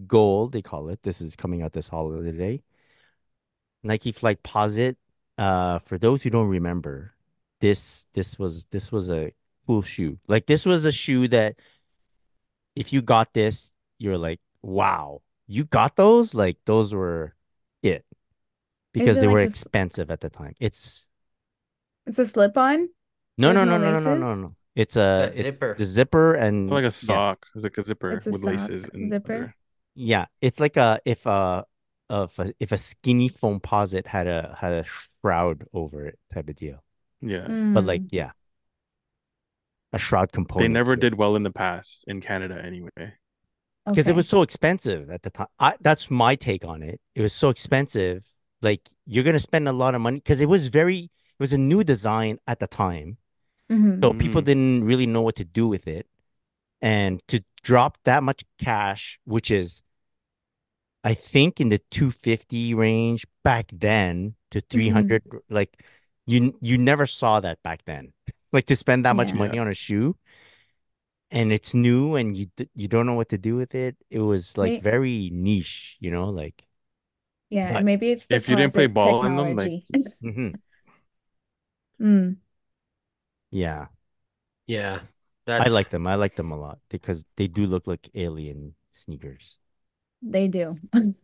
Gold? They call it. This is coming out this holiday. Nike Flightposite. Uh, for those who don't remember, this this was this was a cool shoe. Like this was a shoe that if you got this, you're like, wow, you got those? Like those were it because they like were a expensive at the time. It's It's a slip-on. no, no, There's no, no no, no, no, no, no. It's a It's a it's zipper. the zipper and like a yeah, sock. It's like a zipper It's a with laces and zipper. under. yeah. It's like a if a if a if a skinny Foamposite had a had a shroud over it type of deal. Yeah. But like Mm, yeah, a shroud component. They never to it. did well in the past in Canada anyway. because it was so expensive at the time. I, that's my take on it. It was so expensive. Like you're gonna spend a lot of money because it was very. It was a new design at the time, Mhm. so people Mm. didn't really know what to do with it, and to drop that much cash, which is, I think, in the two fifty range back then to three hundred, like you you never saw that back then. like to spend that much Yeah. money on a shoe and it's new and you you don't know what to do with it. It was like May- very niche, you know, like Yeah, maybe it's the If you didn't play posit ball in them, like- technology. mhm, Mm, yeah. Yeah, I like them. I like them a lot because they do look like alien sneakers. they do.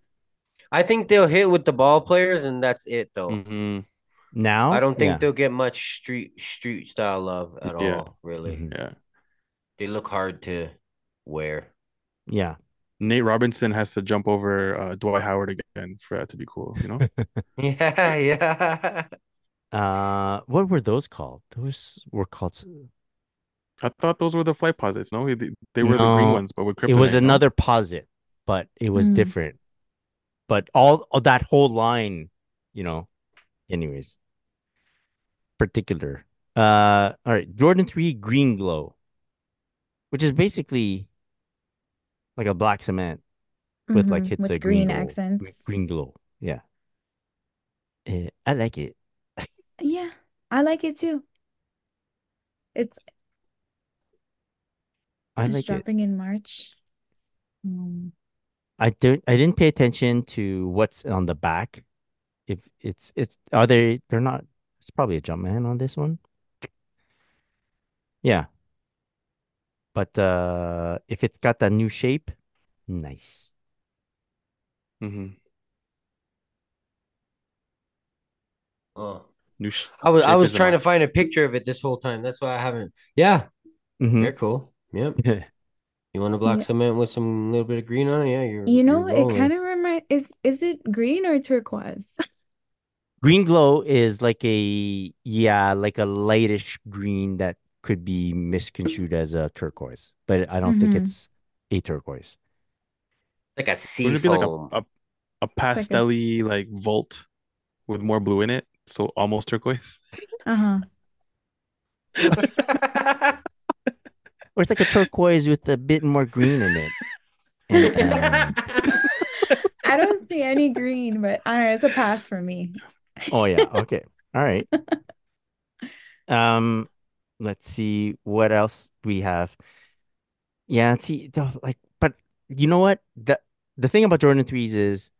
I think they'll hit with the ball players, and that's it, though. hmm Now I don't think yeah. they'll get much street street style love at Yeah. all. Really, Mhm. Yeah. they look hard to wear. yeah. Nate Robinson has to jump over uh, Dwight Howard again for that to be cool, you know? Yeah, yeah. Uh, what were those called? Those were called. I thought those were the flight posits. No, they, they were the green ones, but with It was another posit, but it was Mm. different. But all, all that whole line, you know. Anyways, particular. Uh, all right. Jordan Three Green Glow, which is basically like a black cement with like Mhm, hits with of green, green glow, accents. Green glow. Yeah. Eh, I like it. Yeah, I like it too. It's I it's like it. dropping in March. Mm, I don't I didn't pay attention to what's on the back. If it's it's are they they're not it's probably a Jumpman on this one. Yeah. But uh if it's got that new shape, nice. Mm-hmm. Oh, New sh- I was I was is a trying to find a picture of it this whole time. That's why I haven't. Yeah, Mhm. they're cool. Yep. You want a black Yeah. cement with some little bit of green on it? Yeah, you're You know, you're it kind of remind is is it green or turquoise? Green glow is like a yeah, like a lightish green that could be misconstrued as a turquoise, but I don't think Mhm. it's a turquoise. like a sea Wouldn't it be like a, foam. a, a Like a like volt with more blue in it? So almost turquoise. Uh-huh. Or it's like a turquoise with a bit more green in it. And um I don't see any green, but I don't know, it's a pass for me. Oh yeah, okay. All right. Um, let's see what else we have. Yeah, see, the- like, but you know what? The the thing about Jordan threes is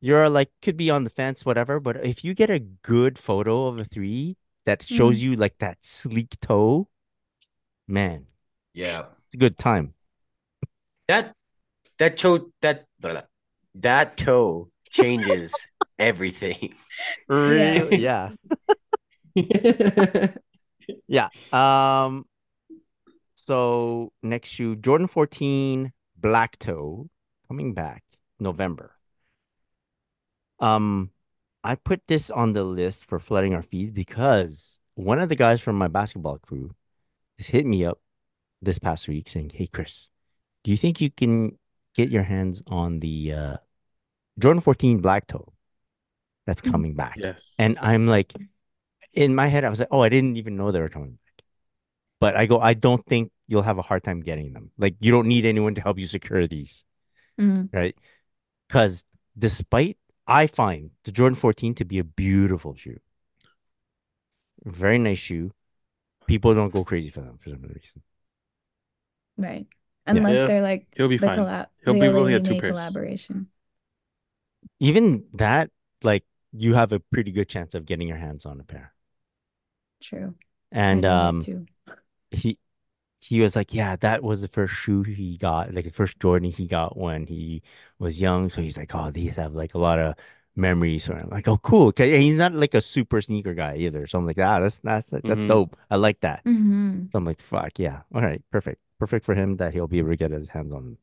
you're like could be on the fence, whatever, but if you get a good photo of a three that shows Mm. you like that sleek toe, man, Yeah, it's a good time. that that toe that that toe changes everything. Really? Yeah. Yeah. Um, so next shoe, Jordan 14 Black Toe, coming back November. Um, I put this on the list for flooding our feeds because one of the guys from my basketball crew hit me up this past week saying, Hey Chris, do you think you can get your hands on the uh Jordan 14 Black Toe that's Mhm. coming back? Yes. And I'm like, in my head, I was like, oh, I didn't even know they were coming back. But I go, I don't think you'll have a hard time getting them. Like, you don't need anyone to help you secure these, Mm. right? Because despite, I find the Jordan 14 to be a beautiful shoe, very nice shoe. People don't go crazy for them for some reason. Right. Unless Yeah. they're like He'll be the fine. collab He'll the be able to two May pairs. collaboration. Even that, like, you have a pretty good chance of getting your hands on a pair. True. And um, he he was like, yeah, that was the first shoe he got, like the first Jordan he got when he was young. So he's like, oh, these have like a lot of memories. So I'm like, oh, cool. 'Cause he's not like a super sneaker guy either. So I'm like, ah, that's that's that's Mhm. dope. I like that. hmm So I'm like, fuck yeah, all right, perfect, perfect for him that he'll be able to get his hands on.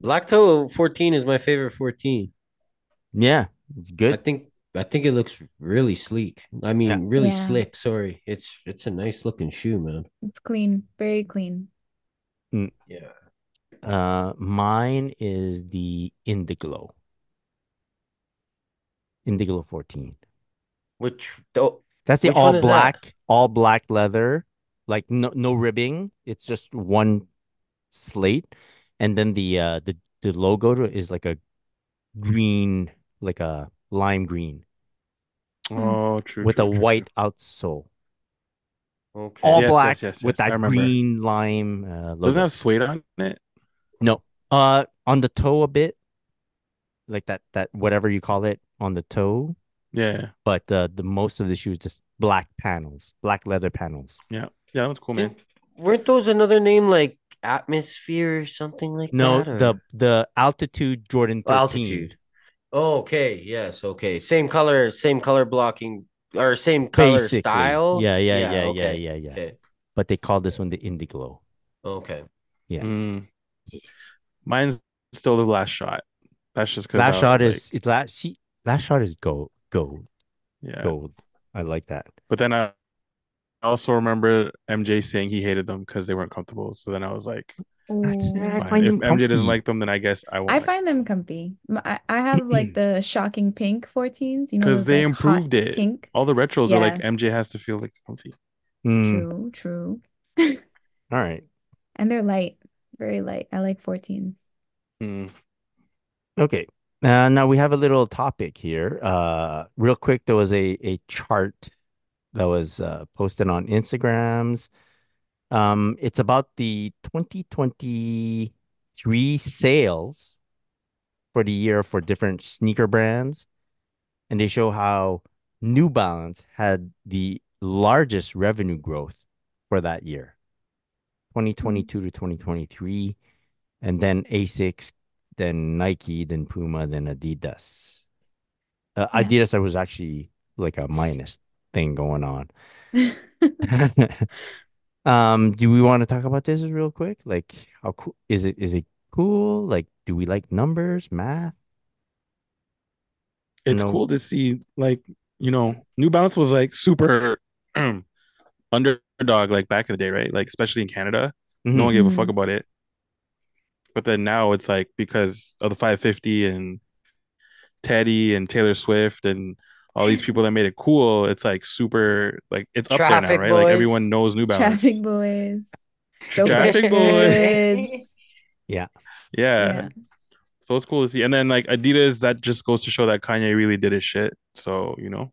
Black Toe 14 is my favorite 14. Yeah, it's good. I think I think it looks really sleek. I mean, really Yeah. slick. Sorry, it's it's a nice looking shoe, man. It's clean, very clean. Yeah. Uh, mine is the Indiglo. Indiglo 14. Which though That's the Which all is that? black, all black leather, like no no ribbing. It's just one slate, and then the uh the the logo is like a green, like a lime green Oh, true. with true, a true, true. white outsole. okay. All Yes, black yes, yes, with yes, I that green lime uh, Doesn't it have suede on it. No, uh, on the toe a bit, like that that whatever you call it on the toe. Yeah, But uh, the most of the shoes just black panels, black leather panels. yeah, yeah. That was cool, man. Didn't- weren't those another name like Atmosphere or something like No, that? No, the the altitude Jordan Oh, 13. altitude. Oh, okay. Yes. Okay. Same color. Same color blocking or same color Basically. style. Yeah, yeah, yeah, yeah, okay, yeah, yeah. Okay. But they call this one the Indiglo. Okay. Yeah. Mm. Mine's still the last shot. That's just because Last shot is it's last see last shot is gold gold yeah. gold. I like that. But then I also remember MJ saying he hated them because they weren't comfortable. So then I was like, Ooh. I fine. find If them MJ doesn't like them, then I guess I won't. I like find them comfy. M- I, I have like the shocking pink 14s, you know, because they like improved it. pink. All the retros are like MJ has to feel like comfy. Mm, True, true. all right. And they're light, very light. I like 14s. Mm. Okay. Uh, now we have a little topic here. Uh, real quick, there was a a chart that was uh, posted on Instagrams. Um, it's about the 2023 sales for the year for different sneaker brands, and they show how New Balance had the largest revenue growth for that year, 2022 to 2023, and then Asics, then Nike, then Puma, then Adidas. Uh, Yeah. Adidas, there was actually like a minus thing going on. um, do we want to talk about this real quick? Like, how cool is it? Is it cool? Like, do we like numbers, math? It's No. cool to see, like, you know, New Balance was like super underdog, like back in the day, right? Like, especially in Canada. No one gave a fuck Mhm. about it. But then now it's like because of the 550 and Teddy and Taylor Swift and all these people that made it cool, it's like super like it's up there now, Traffic right? Like everyone knows New Balance. Traffic boys. Traffic boys. goods. Yeah. Yeah. So it's cool to see. And then like Adidas, that just goes to show that Kanye really did his shit. So, you know,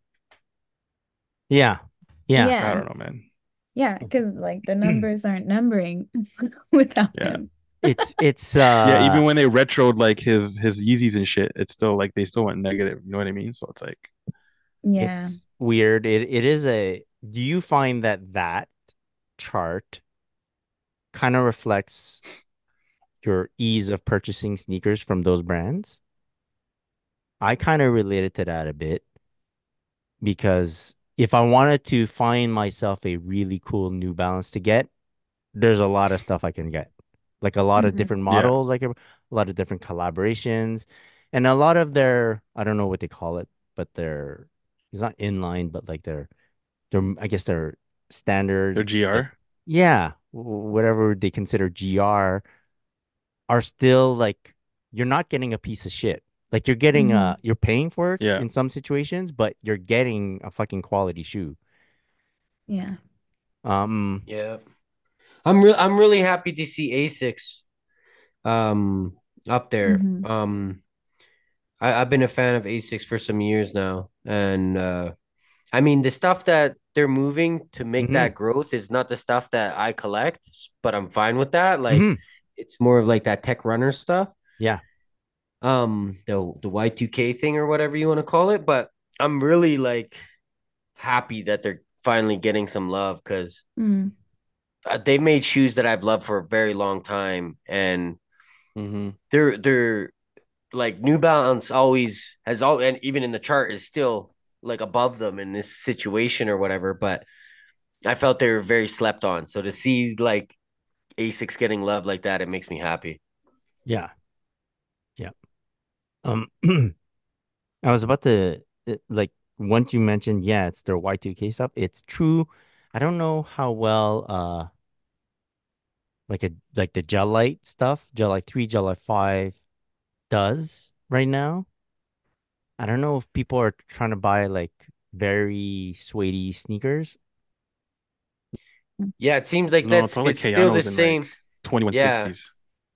Yeah, yeah. I don't know, man. Yeah, because like the numbers aren't numbering without Yeah. him. It's it's uh Yeah, even when they retroed like his his Yeezys and shit, it's still like they still went negative. You know what I mean? So it's like Yeah. It's weird. It it is a. Do you find that that chart kind of reflects your ease of purchasing sneakers from those brands? I kind of related to that a bit because if I wanted to find myself a really cool New Balance to get, there's a lot of stuff I can get. Like a lot of Mhm. different Yeah. models, like a, a lot of different collaborations, and a lot of their I don't know what they call it, but they're it's not inline, but like they're they're I guess their standards. their like- GR. yeah, whatever they consider GR are still like you're not getting a piece of shit. Like you're getting uh you're paying for it Yeah. in some situations, but you're getting a fucking quality shoe. Yeah. Um Yeah. I'm real I'm really happy to see Asics um up there. Mhm. Um I, I've been a fan of Asics for some years now and uh I mean, the stuff that they're moving to make Mhm. that growth is not the stuff that I collect, but I'm fine with that. Like Mhm. it's more of like that tech runner stuff. Yeah. Um, the the Y2K thing or whatever you want to call it, but I'm really like happy that they're finally getting some love because Mm. uh, they've made shoes that I've loved for a very long time, and Mm-hmm. they're they're like New Balance always has all and even in the chart is still like above them in this situation or whatever. But I felt they were very slept on. So to see like Asics getting love like that, it makes me happy. Yeah. Yeah. Um, I was about to uh, like once you mentioned, yeah, it's their Y2K stuff. It's true. I don't know how well uh like a like the Gel-Lyte stuff, Gel-Lyte 3, Gel-Lyte 5 does right now. I don't know if people are trying to buy like very suede sneakers. Yeah, it seems like No, that's probably it's still the Kayano's in, like, same. Twenty one Yeah. sixties.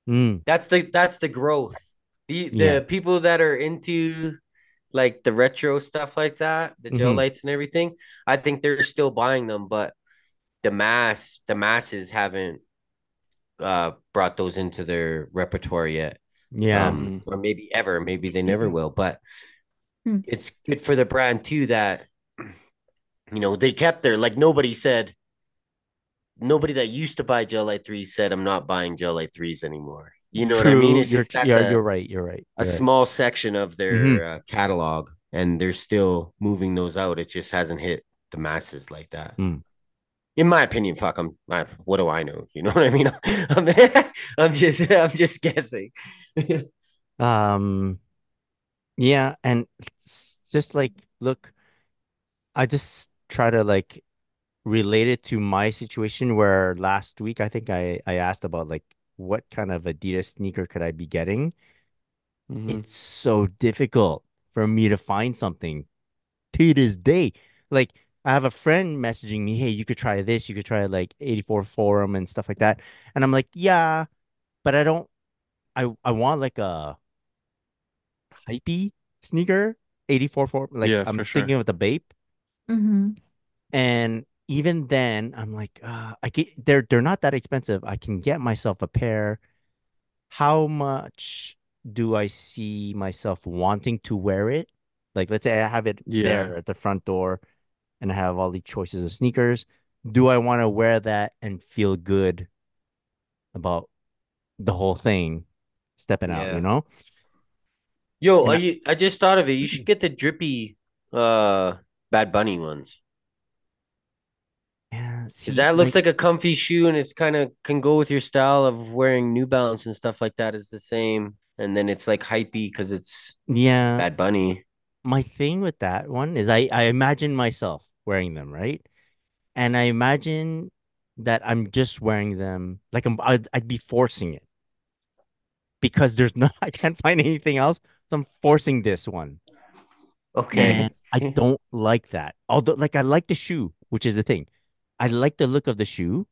Mm, That's the that's the growth. The the Yeah. people that are into like the retro stuff like that, the gel Mhm. lights and everything, I think they're still buying them, but the mass the masses haven't uh brought those into their repertoire yet. Yeah. Um, or maybe ever, maybe they never will, but Hmm. it's good for the brand too that you know they kept their like nobody said nobody that used to buy Gel-Lyte threes said I'm not buying Gel-Lyte threes anymore. You know what I mean? It's you're just that's yeah, a, you're right. You're right. a you're right. small section of their Mhm. uh, catalog, and they're still moving those out. It just hasn't hit the masses like that. Hmm. In my opinion, fuck, I'm. I, what do I know? You know what I mean? I'm, I'm just, I'm just guessing. Um, yeah, and just like, look, I just try to like relate it to my situation where last week I think I I asked about like what kind of Adidas sneaker could I be getting. Mm-hmm. It's so difficult for me to find something to this day. Like I have a friend messaging me, "Hey, you could try this. You could try like 84 Forum and stuff like that." And I'm like, "Yeah, but I don't I I want like a hypey sneaker, 84 Forum. Like Yeah, I'm for sure. thinking of the Bape. Mm-hmm. And even then, I'm like, uh, I get they're they're not that expensive. I can get myself a pair. How much do I see myself wanting to wear it? Like, let's say I have it there at the front door, and I have all the choices of sneakers. Do I want to wear that and feel good about the whole thing, stepping out? Yeah. You know? Yo, I- you, I just thought of it. You should get the drippy, uh, Bad Bunny ones. Yeah. See, Because that looks like a comfy shoe, and it's kind of can go with your style of wearing New Balance and stuff like that. Is the same, and then it's like hypey because it's yeah. Bad Bunny. my thing with that one is I I imagine myself wearing them, right? And I imagine that I'm just wearing them like I'm I'd, I'd be forcing it because there's no I can't find anything else, so I'm forcing this one. Okay. And I don't like that. Although like I like the shoe, which is the thing. I like the look of the shoe,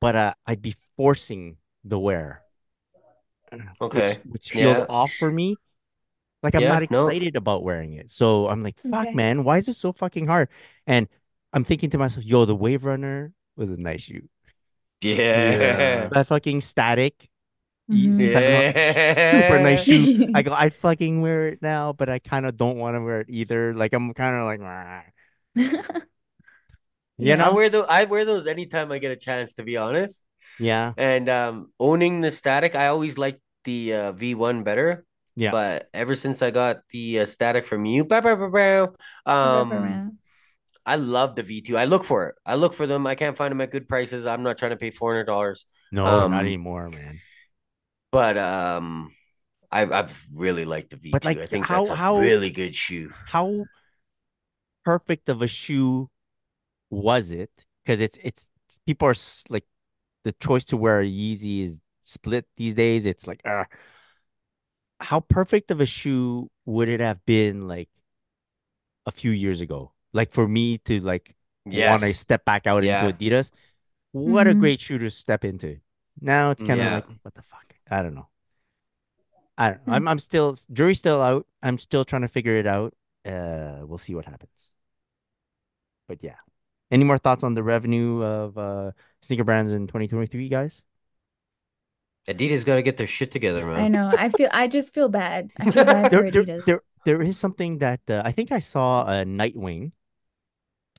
but uh, I'd be forcing the wear. which- Okay. Which, feels Yeah. off for me. Like I'm Yeah, not no. excited about wearing it. So I'm like, fuck, Okay. man, why is it so fucking hard? And I'm thinking to myself, yo, the Wave Runner was a nice shoe. Yeah. That fucking static, you Mhm. set 'em super nice shoe. Mm-hmm. I go, I fucking wear it now, but I kind of don't want to wear it either. Like I'm kind of like, "Rah." you Yeah. I wear those. I wear those anytime I get a chance, to be honest. Yeah, And um, owning the static, I always liked the uh, V1 better. Yeah. But ever since I got the uh, static from you, bow, bow, bow, um, I love the V2. I look for it. I look for them. I can't find them at good prices. I'm not trying to pay four hundred dollars. no, um, not anymore, man. But um, I've I've really liked the V2. But, like, I think how- that's a how- really good shoe. How perfect of a shoe was it? Because it's it's people are like the choice to wear a Yeezy is split these days. It's like, uh, how perfect of a shoe would it have been like a few years ago? Like for me to like want to Yes. step back out Yeah. into Adidas. What a Mhm. great shoe to step into. Now it's kind of Yeah. like, what the fuck? I don't know. I don't know. Hmm. I'm I'm still jury's still out. I'm still trying to figure it out. Uh, we'll see what happens. but yeah. Any more thoughts on the revenue of uh sneaker brands in 2023, guys? Adidas got to get their shit together, man. I know. I feel. I just feel bad. I feel bad for There, there, Adidas. there, there is something that uh, I think I saw a Nightwing,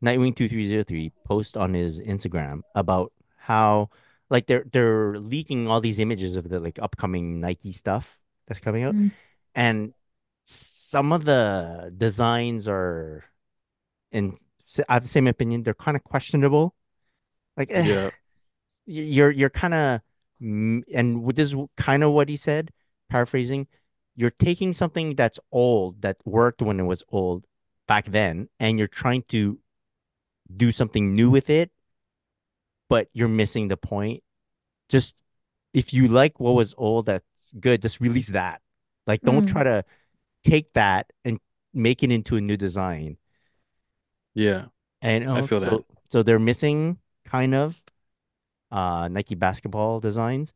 Nightwing two three zero three post on his Instagram about how like they're they're leaking all these images of the like upcoming Nike stuff that's coming out, Mm. and some of the designs are, and I have the same opinion. They're kind of questionable. Like, eh, Yeah. y- you're you're kind of, and with this kind of what he said, paraphrasing, you're taking something that's old that worked when it was old back then, and you're trying to do something new with it, but you're missing the point. Just if you like what was old, that's good. Just release that. Like, don't Mm. try to take that and make it into a new design. Yeah. And I feel so, that. so they're missing kind of uh Nike basketball designs.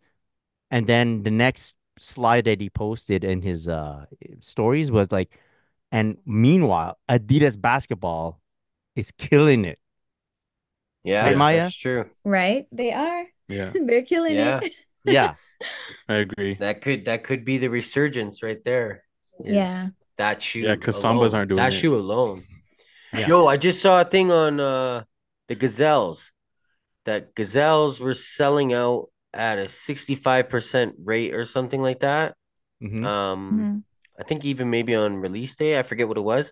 And then the next slide that he posted in his uh stories was like, and meanwhile, Adidas basketball is killing it. Yeah, Right, Maya? that's true. Right? They are. Yeah. They're killing Yeah. it. Yeah. I agree. That could that could be the resurgence right there. Yeah. That shoe. Yeah, because Sambas aren't doing that it. shoe alone. Yeah. Yo, I just saw a thing on uh the gazelles that gazelles were selling out at a 65% rate or something like that. Mhm. Um Mhm. I think even maybe on release day, I forget what it was.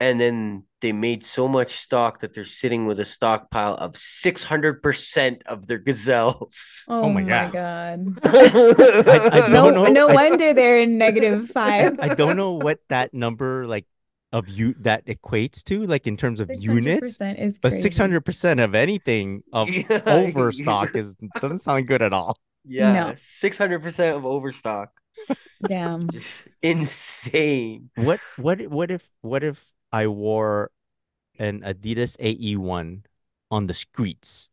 And then they made so much stock that they're sitting with a stockpile of 600% of their gazelles. Oh, my my God. God. I No, don't know. no I- wonder they're in negative five. I don't know what that number like of you that equates to, like in terms of units, 600% is but six hundred percent of anything of Yeah. overstock is doesn't sound good at all. Yeah, No. 600% of overstock. Damn. Just insane. What what what if what if I wore an Adidas AE one on the streets?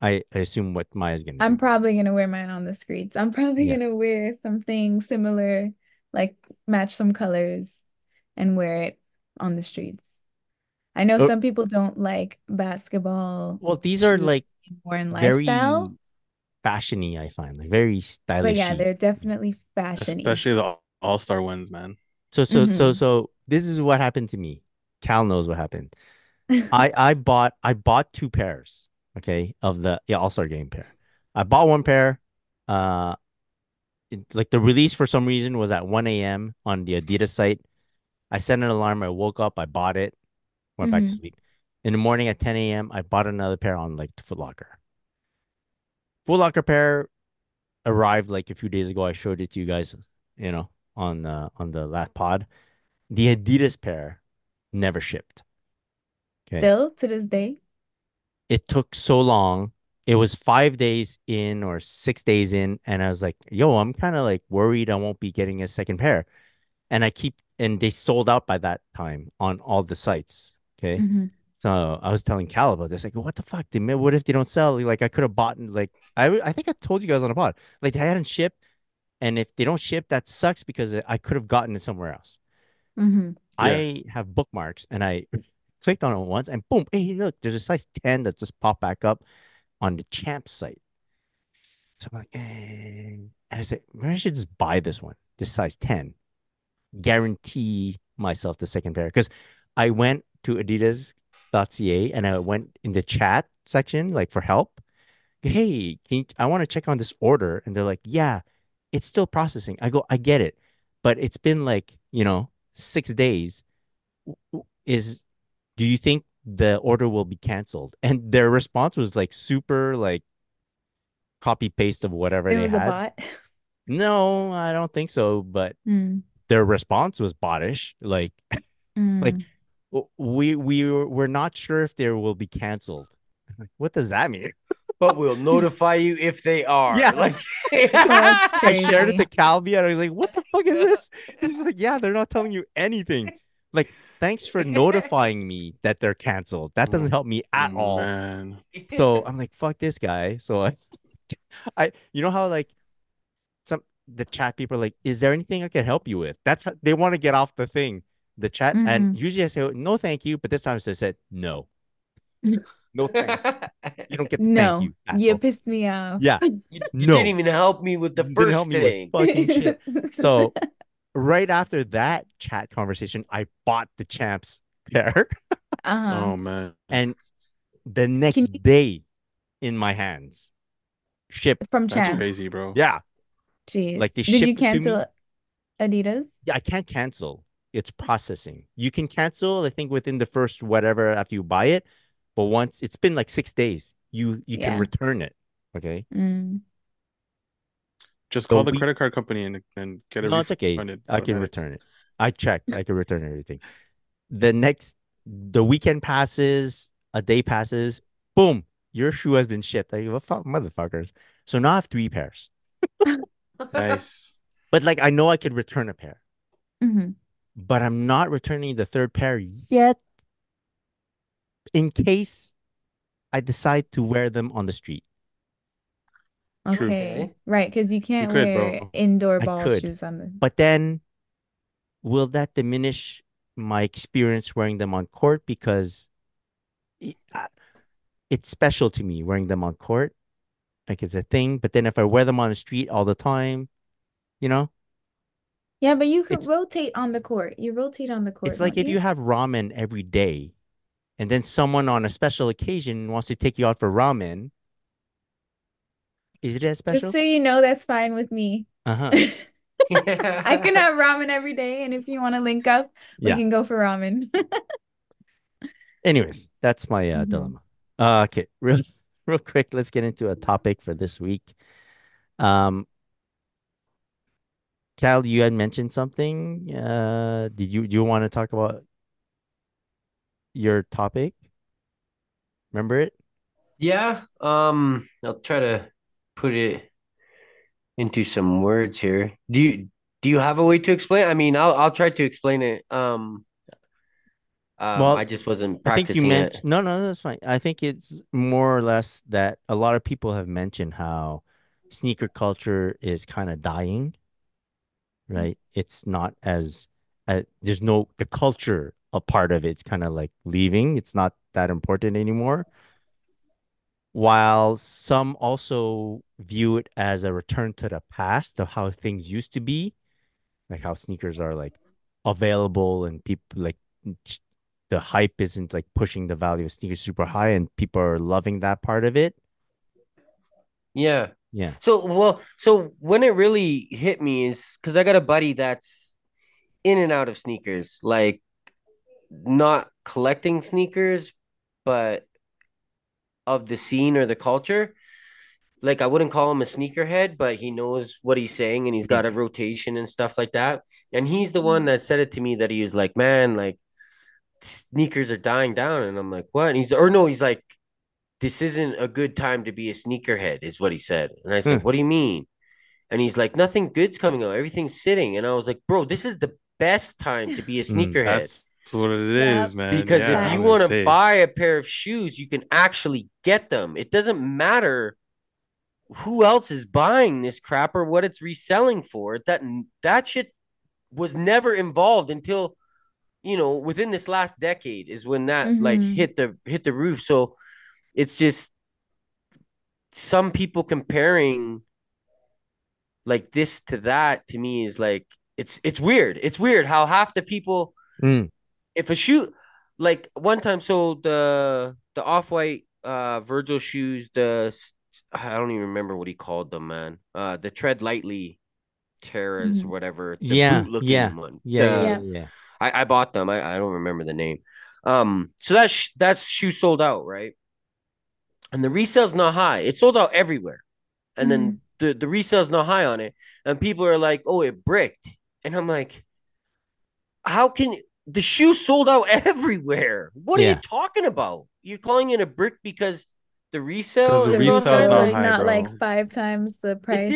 I, I assume what Maya's gonna I'm do. probably gonna wear mine on the streets. I'm probably Yeah. gonna wear something similar, like match some colors and wear it on the streets. I know Oh. some people don't like basketball Well, these are like more in very lifestyle, fashiony, I find, like very stylish. but yeah, they're definitely fashiony. Especially the All Star ones, man. So so so Mhm. so this is what happened to me. Cal knows what happened. I I bought I bought two pairs, okay, of the yeah, All-Star game pair. I bought one pair. Uh it- like the release for some reason was at 1 a.m. on the Adidas site. I set an alarm, I woke up, I bought it, went back to Mhm. sleep. In the morning at 10 a.m., I bought another pair on like Foot Locker. Foot Locker pair arrived like a few days ago. I showed it to you guys, you know, on uh, on the last pod. The Adidas pair never shipped. Okay. Still to this day. It took so long. It was five days in or six days in, and I was like, "Yo, I'm kind of like worried I won't be getting a second pair." And I keep, and they sold out by that time on all the sites. Okay. Mhm. So I was telling Cal about this, like, what the fuck? They, what if they don't sell? Like, I could have bought, like, I, I think I told you guys on the pod, like, they hadn't shipped, and if they don't ship, that sucks because I could have gotten it somewhere else. Mhm. I have bookmarks, and I clicked on it once, and boom, hey, look, there's a size ten that just popped back up on the Champ site. So I'm like, eh. and I said, maybe I should just buy this one, this size ten, guarantee myself the second pair because I went to Adidas.ca and I went in the chat section like for help. Hey, can you, I want to check on this order, and they're like, yeah, it's still processing. I go, I get it, but it's been like you know six days. Is do you think the order will be canceled? And their response was like super like copy paste of whatever It they was a bot. No, I don't think so. But Mm. Their response was bottish. Like Like, Mm. w- we we were- we're not sure if they will be canceled. Like, what does that mean? But we'll notify you if they are. Yeah. Like That's I shared it to Kalby and I was like, what the fuck is this? He's like, yeah, they're not telling you anything. Like, thanks for notifying me that they're canceled. That doesn't help me at all. Man. So I'm like, fuck this guy. So I, I, you know how like some the chat people are like, is there anything I can help you with? That's how they want to get off the thing. the chat, and usually I say no, thank you, but this time I said no, no, thank you. You don't get the No, thank you. you pissed me off. Yeah, You, you No. didn't even help me with the You didn't help first me with thing. fucking shit. So right after that chat conversation, I bought the champs pair, uh-huh. Oh man. and the next you- day in my hands, shipped. From That's Champs. crazy, bro. Yeah, Jeez. Like, they Did you shipped it to me. cancel Adidas? yeah, I can't cancel. It's processing. You can cancel, I think, within the first whatever after you buy it, but once it's been like six days, you you can return it. Okay. Mm. Just So call the we- credit card company and, and get it No, it's okay. refunded. I can return it. I checked. I can return everything. The next, the weekend passes, a day passes, boom, your shoe has been shipped. I go, "Well, fuck, motherfuckers. So now I have three pairs. Nice. But like, I know I could return a pair, hmm but I'm not returning the third pair yet in case I decide to wear them on the street. Okay. Okay. Right, because you can't could, wear bro. indoor ball could. shoes on the But then, will that diminish my experience wearing them on court? Because it, I- it's special to me wearing them on court. Like it's a thing. But then if I wear them on the street all the time, you know, Yeah, but you could rotate on the court. You rotate on the court, it's like don't if you have ramen every day and then someone on a special occasion wants to take you out for ramen. Is it as special? Just so you know, that's fine with me. uh-huh. I can have ramen every day, and if you want to link up, we Yeah. can go for ramen. Anyways, that's my uh, Mhm. dilemma. Uh, okay, real real quick, let's get into a topic for this week. Um, Cal, you had mentioned something. Uh, did you do you want to talk about your topic? Remember it? Yeah, um, I'll try to put it into some words here. Do you do you have a way to explain? I mean, I'll I'll try to explain it. Um, um, Well, I just wasn't I think you practicing it. mentioned no, no, that's fine. I think it's more or less that a lot of people have mentioned how sneaker culture is kind of dying, right? It's not as uh, there's no the culture a part of it's kind of like leaving. It's not that important anymore. While some also view it as a return to the past of how things used to be, like how sneakers are like available and people like the hype isn't like pushing the value of sneakers super high and people are loving that part of it. Yeah. Yeah. So well, so when it really hit me is because I got a buddy that's in and out of sneakers, like not collecting sneakers, but of the scene or the culture. Like I wouldn't call him a sneakerhead, but he knows what he's saying and he's got a rotation and stuff like that. And he's the one mm. that said it to me that he was like, Man, like sneakers are dying down. And I'm like, What? And he's or no, he's like, This isn't a good time to be a sneakerhead, is what he said. And I said, Hmm. What do you mean? And he's like, Nothing good's coming out, everything's sitting. And I was like, Bro, this is the best time to be a Mm, sneakerhead. That's, that's what it is, Yep. man. Because Yeah, if you want gonna buy a pair of shoes, you can actually get them. It doesn't matter who else is buying this crap or what it's reselling for. That that shit was never involved until you know within this last decade is when that like Mhm. hit the hit the roof. So it's just some people comparing like this to that to me is like it's it's weird. It's weird how half the people Mm. if a shoe like one time so the the off-white uh Virgil shoes the i don't even remember what he called them man uh the tread lightly terras Mhm. whatever the Yeah, yeah, one Yeah, The- yeah, Yeah. Yeah, yeah. I, I bought them. I, I don't remember the name. Um so that's sh- that shoe sold out right? And the resale's not high. It sold out everywhere. And then the the resale's not high on it. And people are like oh it bricked. And I'm like how can the shoe sold out everywhere? What are you talking about? You're calling it a brick because the resale 'Cause the is resale's resale not is high, not like five times the It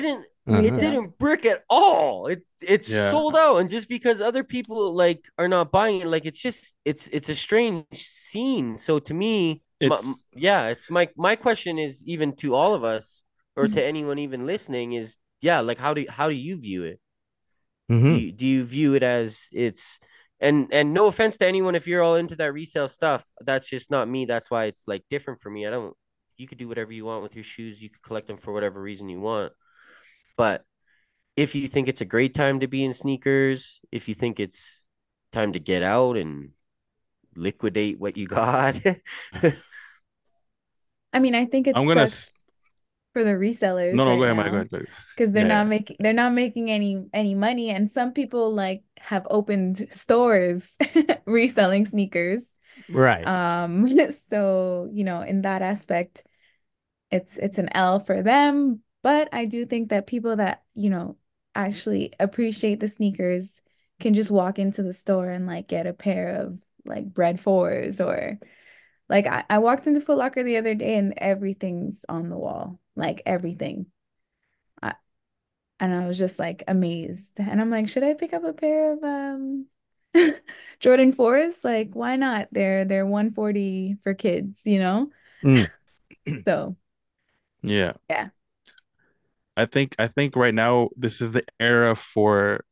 didn't. Uh-huh. It didn't brick at all. It it's Yeah. sold out, and just because other people like are not buying it, like it's just it's it's a strange scene. So to me, my- yeah, it's my my question is even to all of us or Mm-hmm. to anyone even listening is yeah, like how do how do you view it? Do Mhm. you, do you view it as it's and and no offense to anyone if you're all into that resale stuff. That's just not me. That's why it's like different for me. I don't. You could do whatever you want with your shoes. You could collect them for whatever reason you want. But if you think it's a great time to be in sneakers, if you think it's time to get out and liquidate what you got, I mean, I think it's I'm gonna. s- for the resellers No, no, right go ahead, Mike. Go now ahead. Go ahead. because they're Yeah, not yeah. making they're not making any any money, and some people like have opened stores reselling sneakers. Right. Um, so you know, in that aspect, it's it's an L for them. But I do think that people that, you know, actually appreciate the sneakers can just walk into the store and like get a pair of like Bred fours or like I, I walked into Foot Locker the other day and everything's on the wall. Like everything. I, and I was just like amazed. And I'm like, should I pick up a pair of um Jordan 4s? Like, why not? They're they're 140 for kids, you know? Mm. So Yeah. Yeah. I think I think right now this is the era for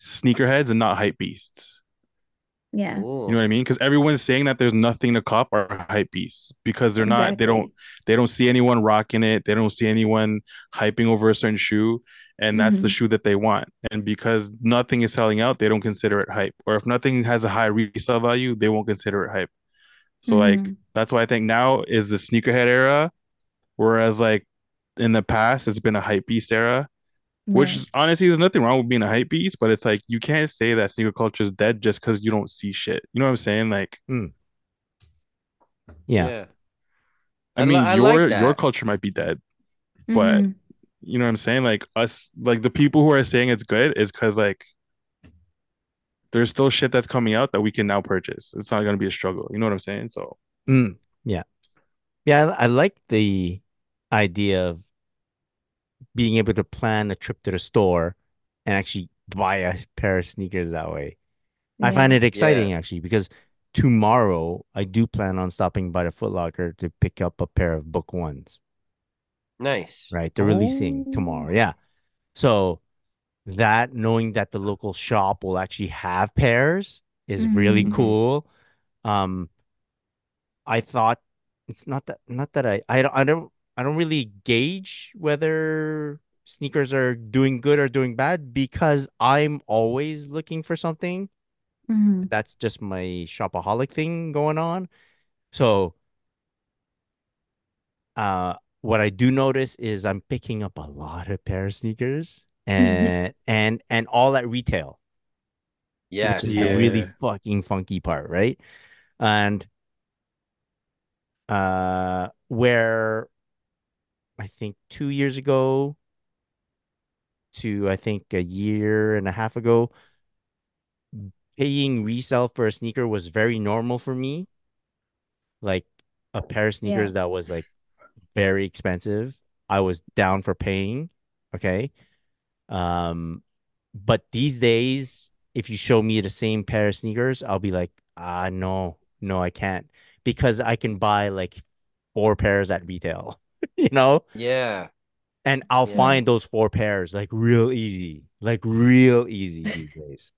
sneakerheads and not hype beasts. yeah. You know what I mean? Because everyone's saying that there's nothing to cop are hype beasts because they're not they don't they don't see anyone rocking it, they don't see anyone hyping over a certain shoe, and that's the Mhm. shoe that they want. And because nothing is selling out, they don't consider it hype. Or if nothing has a high resale value, they won't consider it hype. So like Mhm. that's why I think now is the sneakerhead era, whereas like in the past it's been a hype beast era. Which Right. is, honestly, there's nothing wrong with being a hype beast, but it's like you can't say that sneaker culture is dead just because you don't see shit. You know what I'm saying? Like, Yeah. I I li- mean, I your like your culture might be dead, but Mhm. you know what I'm saying? Like us, like the people who are saying it's good is because like there's still shit that's coming out that we can now purchase. It's not gonna be a struggle. You know what I'm saying? So Mm. Yeah. Yeah, I, I like the idea of being able to plan a trip to the store and actually buy a pair of sneakers that way. I find it exciting actually because tomorrow I do plan on stopping by the Foot Locker to pick up a pair of book ones. Nice. Right. They're releasing tomorrow. Oh. Yeah. So that knowing that the local shop will actually have pairs is really Mhm. cool. Um, I thought it's not that not that I I don't I don't I don't really gauge whether sneakers are doing good or doing bad because I'm always looking for something. Mhm. That's just my shopaholic thing going on. So uh what I do notice is I'm picking up a lot of pair of sneakers and and and all at retail, Yeah, which is Yeah. the really fucking funky part, right? And uh where I think two years ago to I think a year and a half ago, paying resale for a sneaker was very normal for me. Like a pair of sneakers that was like very expensive, I was down for paying. Okay. Um, but these days, if you show me the same pair of sneakers, I'll be like, ah, no, no, I can't because I can buy like four pairs at retail, you know, Yeah. and I'll Yeah. find those four pairs like real easy, like real easy these days.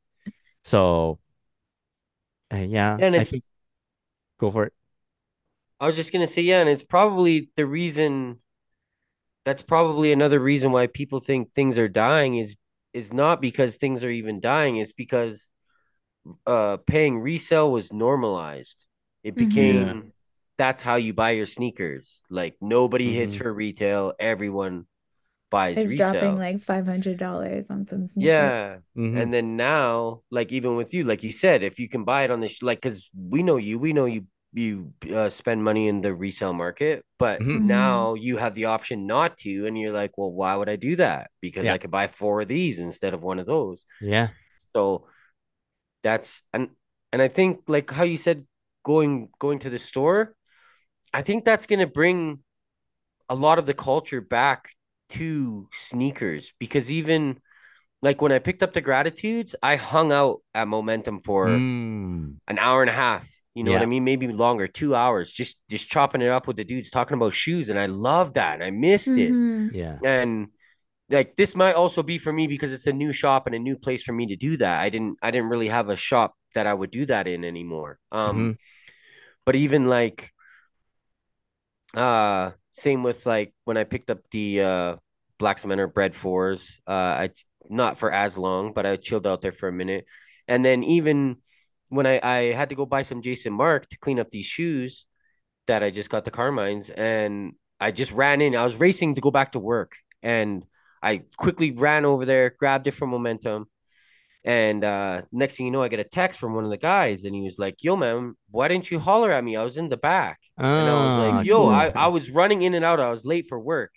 So, uh, yeah, And it's- think go for it. I was just gonna say, yeah, and it's probably the reason. That's probably another reason why people think things are dying is is not because things are even dying. It's because uh paying resale was normalized. It Mhm. became that's how you buy your sneakers. Like nobody hits Mhm. for retail. Everyone buys It's resale. dropping like $500 on some sneakers. yeah. Mhm. And then now, like even with you, like you said, if you can buy it on the sh- like, because we know you, we know you, you uh, spend money in the resale market, but Mhm. now you have the option not to, and you're like, well, why would I do that? Because Yeah. I could buy four of these instead of one of those. Yeah. So that's and and I think like how you said going going to the store, I think that's gonna bring a lot of the culture back to sneakers because even like when I picked up the gratitudes, I hung out at Momentum for Mm. an hour and a half. You know what I mean? Maybe longer, two hours, just just chopping it up with the dudes talking about shoes, and I love that. I missed it Mhm. Yeah. and like this might also be for me because it's a new shop and a new place for me to do that. I didn't I didn't really have a shop that I would do that in anymore. Um Mhm. but even like uh same with like when I picked up the uh Black Cementer Bred fours, uh I not for as long, but I chilled out there for a minute. And then even when I I had to go buy some Jason Markk to clean up these shoes that I just got the Carmines and I just ran in. I was racing to go back to work and I quickly ran over there, grabbed it from Momentum. And uh, next thing you know, I get a text from one of the guys, and he was like, "Yo, man, why didn't you holler at me? I was in the back." And I was Ah, like, "Yo, cool. I, I was running in and out. I was late for work."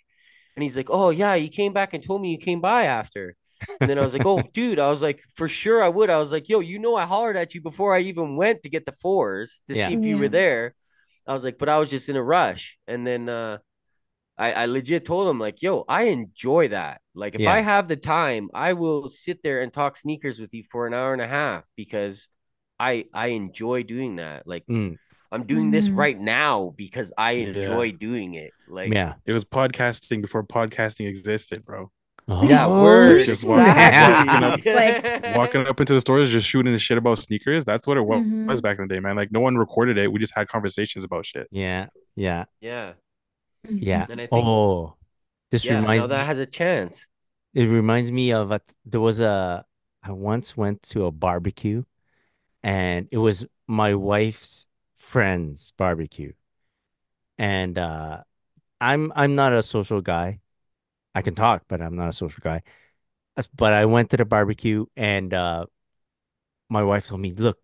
And he's like, "Oh yeah, you came back and told me you came by after." And then I was like, "Oh, dude," I was like, "For sure I would." I was like, "Yo, you know I hollered at you before I even went to get the fours to Yeah. see if you were there." I was like, "But I was just in a rush." And then uh, I, I legit told him like, "Yo, I enjoy that. Like, if Yeah. I have the time, I will sit there and talk sneakers with you for an hour and a half because I I enjoy doing that. Like, Mm, I'm doing this Mhm. right now because I Yeah. enjoy doing it. Like, yeah. It was podcasting before podcasting existed, bro. yeah, Oh, word. Just walking- walking Exactly. Like- Walking up into the stores, just shooting the shit about sneakers. That's what it wa- Mhm. was back in the day, man. Like no one recorded it. We just had conversations about shit. Yeah, yeah, yeah, yeah. And I think- Oh, this yeah. Now reminds that me. has a chance. It reminds me of a, there was a I once went to a barbecue and it was my wife's friend's barbecue. And uh I'm I'm not a social guy. I can talk, but I'm not a social guy. But I went to the barbecue and uh my wife told me, "Look,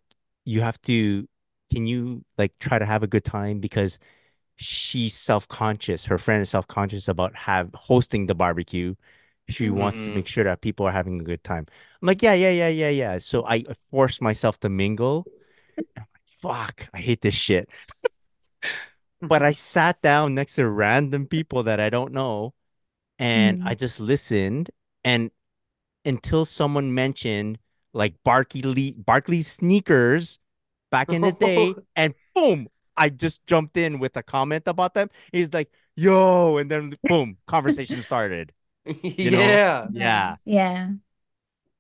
you have to can you like try to have a good time because she's self-conscious. Her friend is self-conscious about have hosting the barbecue. She wants to Mhm. make sure that people are having a good time. I'm like, yeah, yeah, yeah, yeah, yeah. So I force myself to mingle. I'm like, fuck, I hate this shit. But I sat down next to random people that I don't know and I just listened and until someone mentioned like Barkley Barkley sneakers back in the day and boom I just jumped in with a comment about them. He's like, "Yo," and then boom, conversation started. know? yeah, Yeah, Yeah.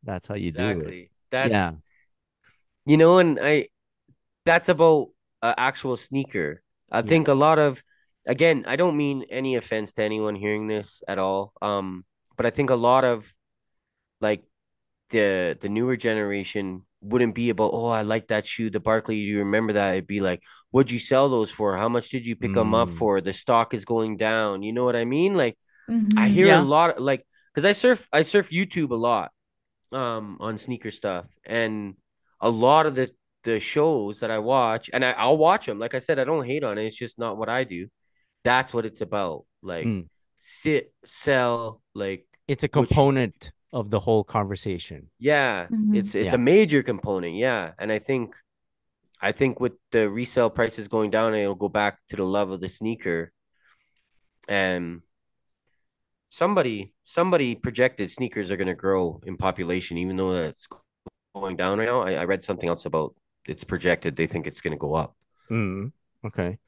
that's how you do it. exactly. That's Yeah. you know, and I that's about an actual sneaker. I Yeah. think a lot of again, I don't mean any offense to anyone hearing this at all. Um, but I think a lot of like the the newer generation wouldn't be about, oh, I like that shoe, the Barkley you remember that? It'd be like, what'd you sell those for? How much did you pick them up Mm. for? The stock is going down. You know what I mean? Like I Mhm. hear Yeah. a lot like because I surf I surf YouTube a lot um on sneaker stuff and a lot of the the shows that I watch and I, I'll watch them like I said I don't hate on it it's just not what I do that's what it's about like Mm. sit sell like It's a Which- component of the whole conversation. yeah Mhm. it's it's Yeah. a major component yeah and I think I think with the resale prices going down it'll go back to the love of the sneaker and somebody somebody projected sneakers are going to grow in population even though that's going down right now I, I read something else about it's projected they think it's going to go up Mm, okay.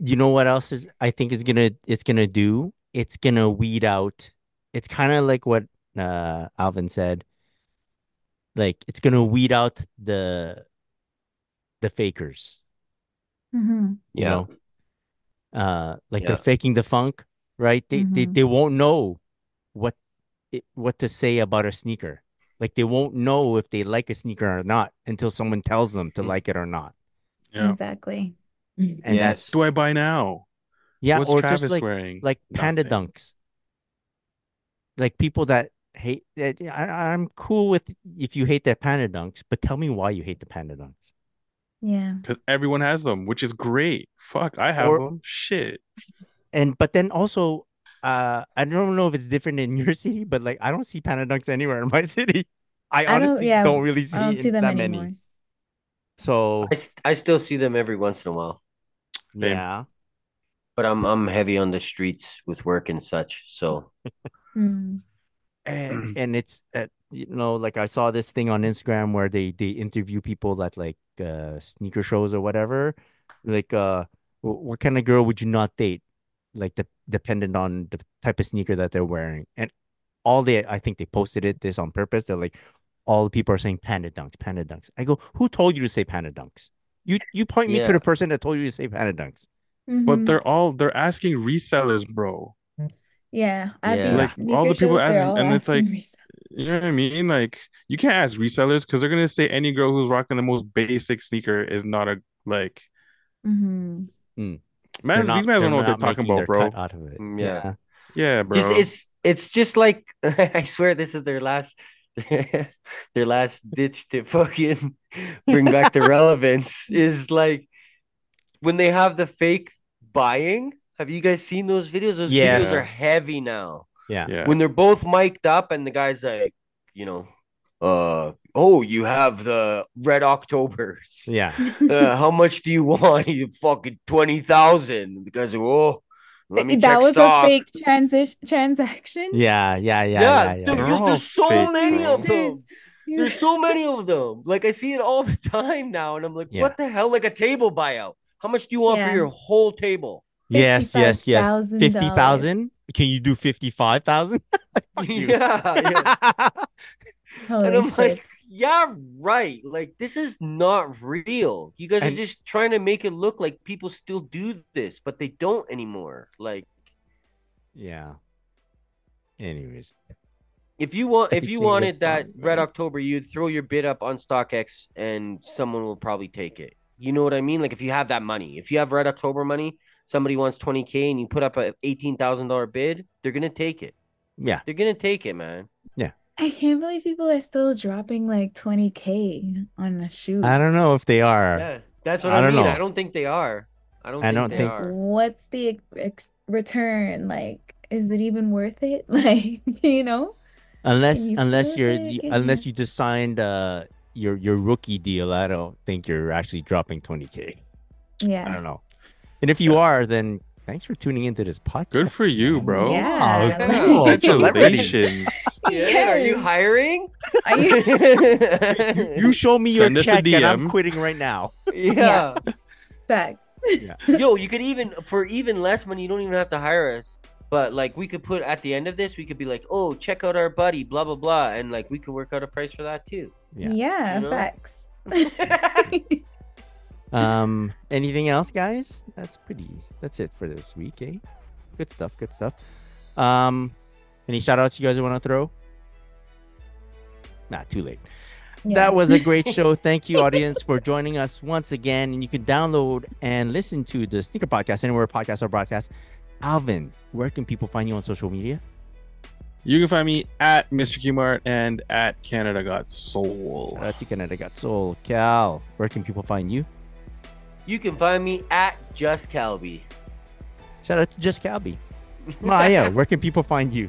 You know what else is I think is gonna it's gonna do? It's gonna weed out. It's kind of like what uh Alvin said. Like it's gonna weed out the the fakers, Mhm. you Yeah. know. Uh like Yeah. they're faking the funk, right? They they Mhm. they won't know what it, what to say about a sneaker. Like they won't know if they like a sneaker or not until someone tells them to like it or not. Yeah. Exactly. And yes that's Do I buy now? yeah, What's or Travis just like wearing? like panda Nothing. dunks. Like people that hate that I, I'm cool with if you hate the panda dunks, but tell me why you hate the panda dunks. Yeah. Because everyone has them, which is great. Fuck, I have Or- them. Shit. And but then also uh I don't know if it's different in your city, but like I don't see panda dunks anywhere in my city. I I don't- honestly yeah, don't really see, I don't see them that anymore. many. So I, st- I still see them every once in a while Same. yeah. but I'm I'm heavy on the streets with work and such so Mm. and and it's uh, you know like I saw this thing on Instagram where they they interview people at like uh sneaker shows or whatever like uh what kind of girl would you not date like de- dependent on the type of sneaker that they're wearing. And all they, I think they posted it this on purpose. They're like, all the people are saying panda dunks, panda dunks. I go, who told you to say panda dunks? You you point me to the person that told you to say panda dunks. But Mhm. they're all they're asking resellers, bro. Yeah, at Yeah. these Like, sneaker all the people shows, they're asking- and it's like- asking resale. You know what I mean? Like you can't ask resellers because they're gonna say any girl who's rocking the most basic sneaker is not a like Mm-hmm. man. They're These not- guys don't know what they're talking about, bro. out of it. Mm, yeah. Yeah, bro. Just it's it's just like I swear this is their last their last ditch to fucking bring back the relevance is like when they have the fake buying. Have you guys seen those videos? Those Yes. videos are heavy now. Yeah. yeah. When they're both mic'd up and the guy's like, you know, uh oh, you have the red Octobers. Yeah. Uh, how much do you want? You fucking twenty thousand. The guys like, oh, let me that check was stock. a fake transition transaction. Yeah. Yeah. Yeah. Yeah, Yeah. yeah. They're you- there's so fake, many bro. of them. There's so many of them. Like I see it all the time now, and I'm like, Yeah. what the hell? Like a table buyout. How much do you want Yeah. for your whole table? Yes. Yes. Yes. Fifty thousand. Can you do fifty-five thousand? you. yeah, yeah. And I'm shit. like, yeah, right. Like this is not real. You guys And- are just trying to make it look like people still do this, but they don't anymore. Like yeah. Anyways, if you want, if you wanted that Red? October, you'd throw your bid up on StockX, and someone will probably take it. You know what I mean? Like if you have that money, if you have Red October money, somebody wants twenty k, and you put up a eighteen thousand dollar bid, they're gonna take it. yeah. They're gonna take it, man. Yeah. I can't believe people are still dropping like 20k on a shoe. I don't know if they are. Yeah, that's what I I, don't mean. know. I don't think they are. I don't. I think don't they think- are. What's the ex- ex- return? Like, is it even worth it? Like, you know? Unless you unless you're it? you- unless you- you just signed uh your your rookie deal, I don't think you're actually dropping 20k. Yeah. I don't know. And if you are, then thanks for tuning into this podcast. Good for you, bro. Yeah. Wow, Yeah. cool. Congratulations. Yeah, are you hiring? Are you You show me your Send us a check and I'm quitting right now. yeah. facts? Yo, you could even for even less money, you don't even have to hire us. But like we could put at the end of this, we could be like, oh, check out our buddy, blah blah blah, and like we could work out a price for that too. Yeah. Yeah, You know? facts. Um anything else, guys? That's pretty that's it for this week, eh? Good stuff, good stuff. Um any shout outs you guys want to throw? Nah, too late. Yeah. That was a great show. Thank you, audience, for joining us once again. And you can download and listen to the Sneaker Podcast anywhere podcasts are broadcast. Alvin, where can people find you on social media? You can find me at Mr. Qmart and at Canada Got Soul. At Canada Got Soul. Cal, where can people find you? You can find me at Just Kalby. Shout out to Just Kalby. Maya, where can people find you?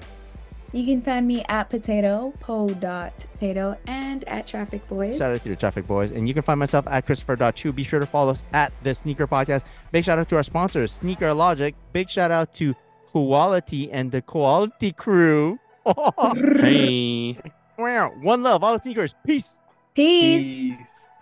You can find me at potato, po dot potato, and at traffic boys. Shout out to the Traffic Boys. And you can find myself at Christopher.chiu. Be sure to follow us at the Sneaker Podcast. Big shout out to our sponsors, Sneaker Logic. Big shout out to Kuwallatee and the Kuwallatee Crew. Hey. One love, all the sneakers. Peace. Peace. Peace.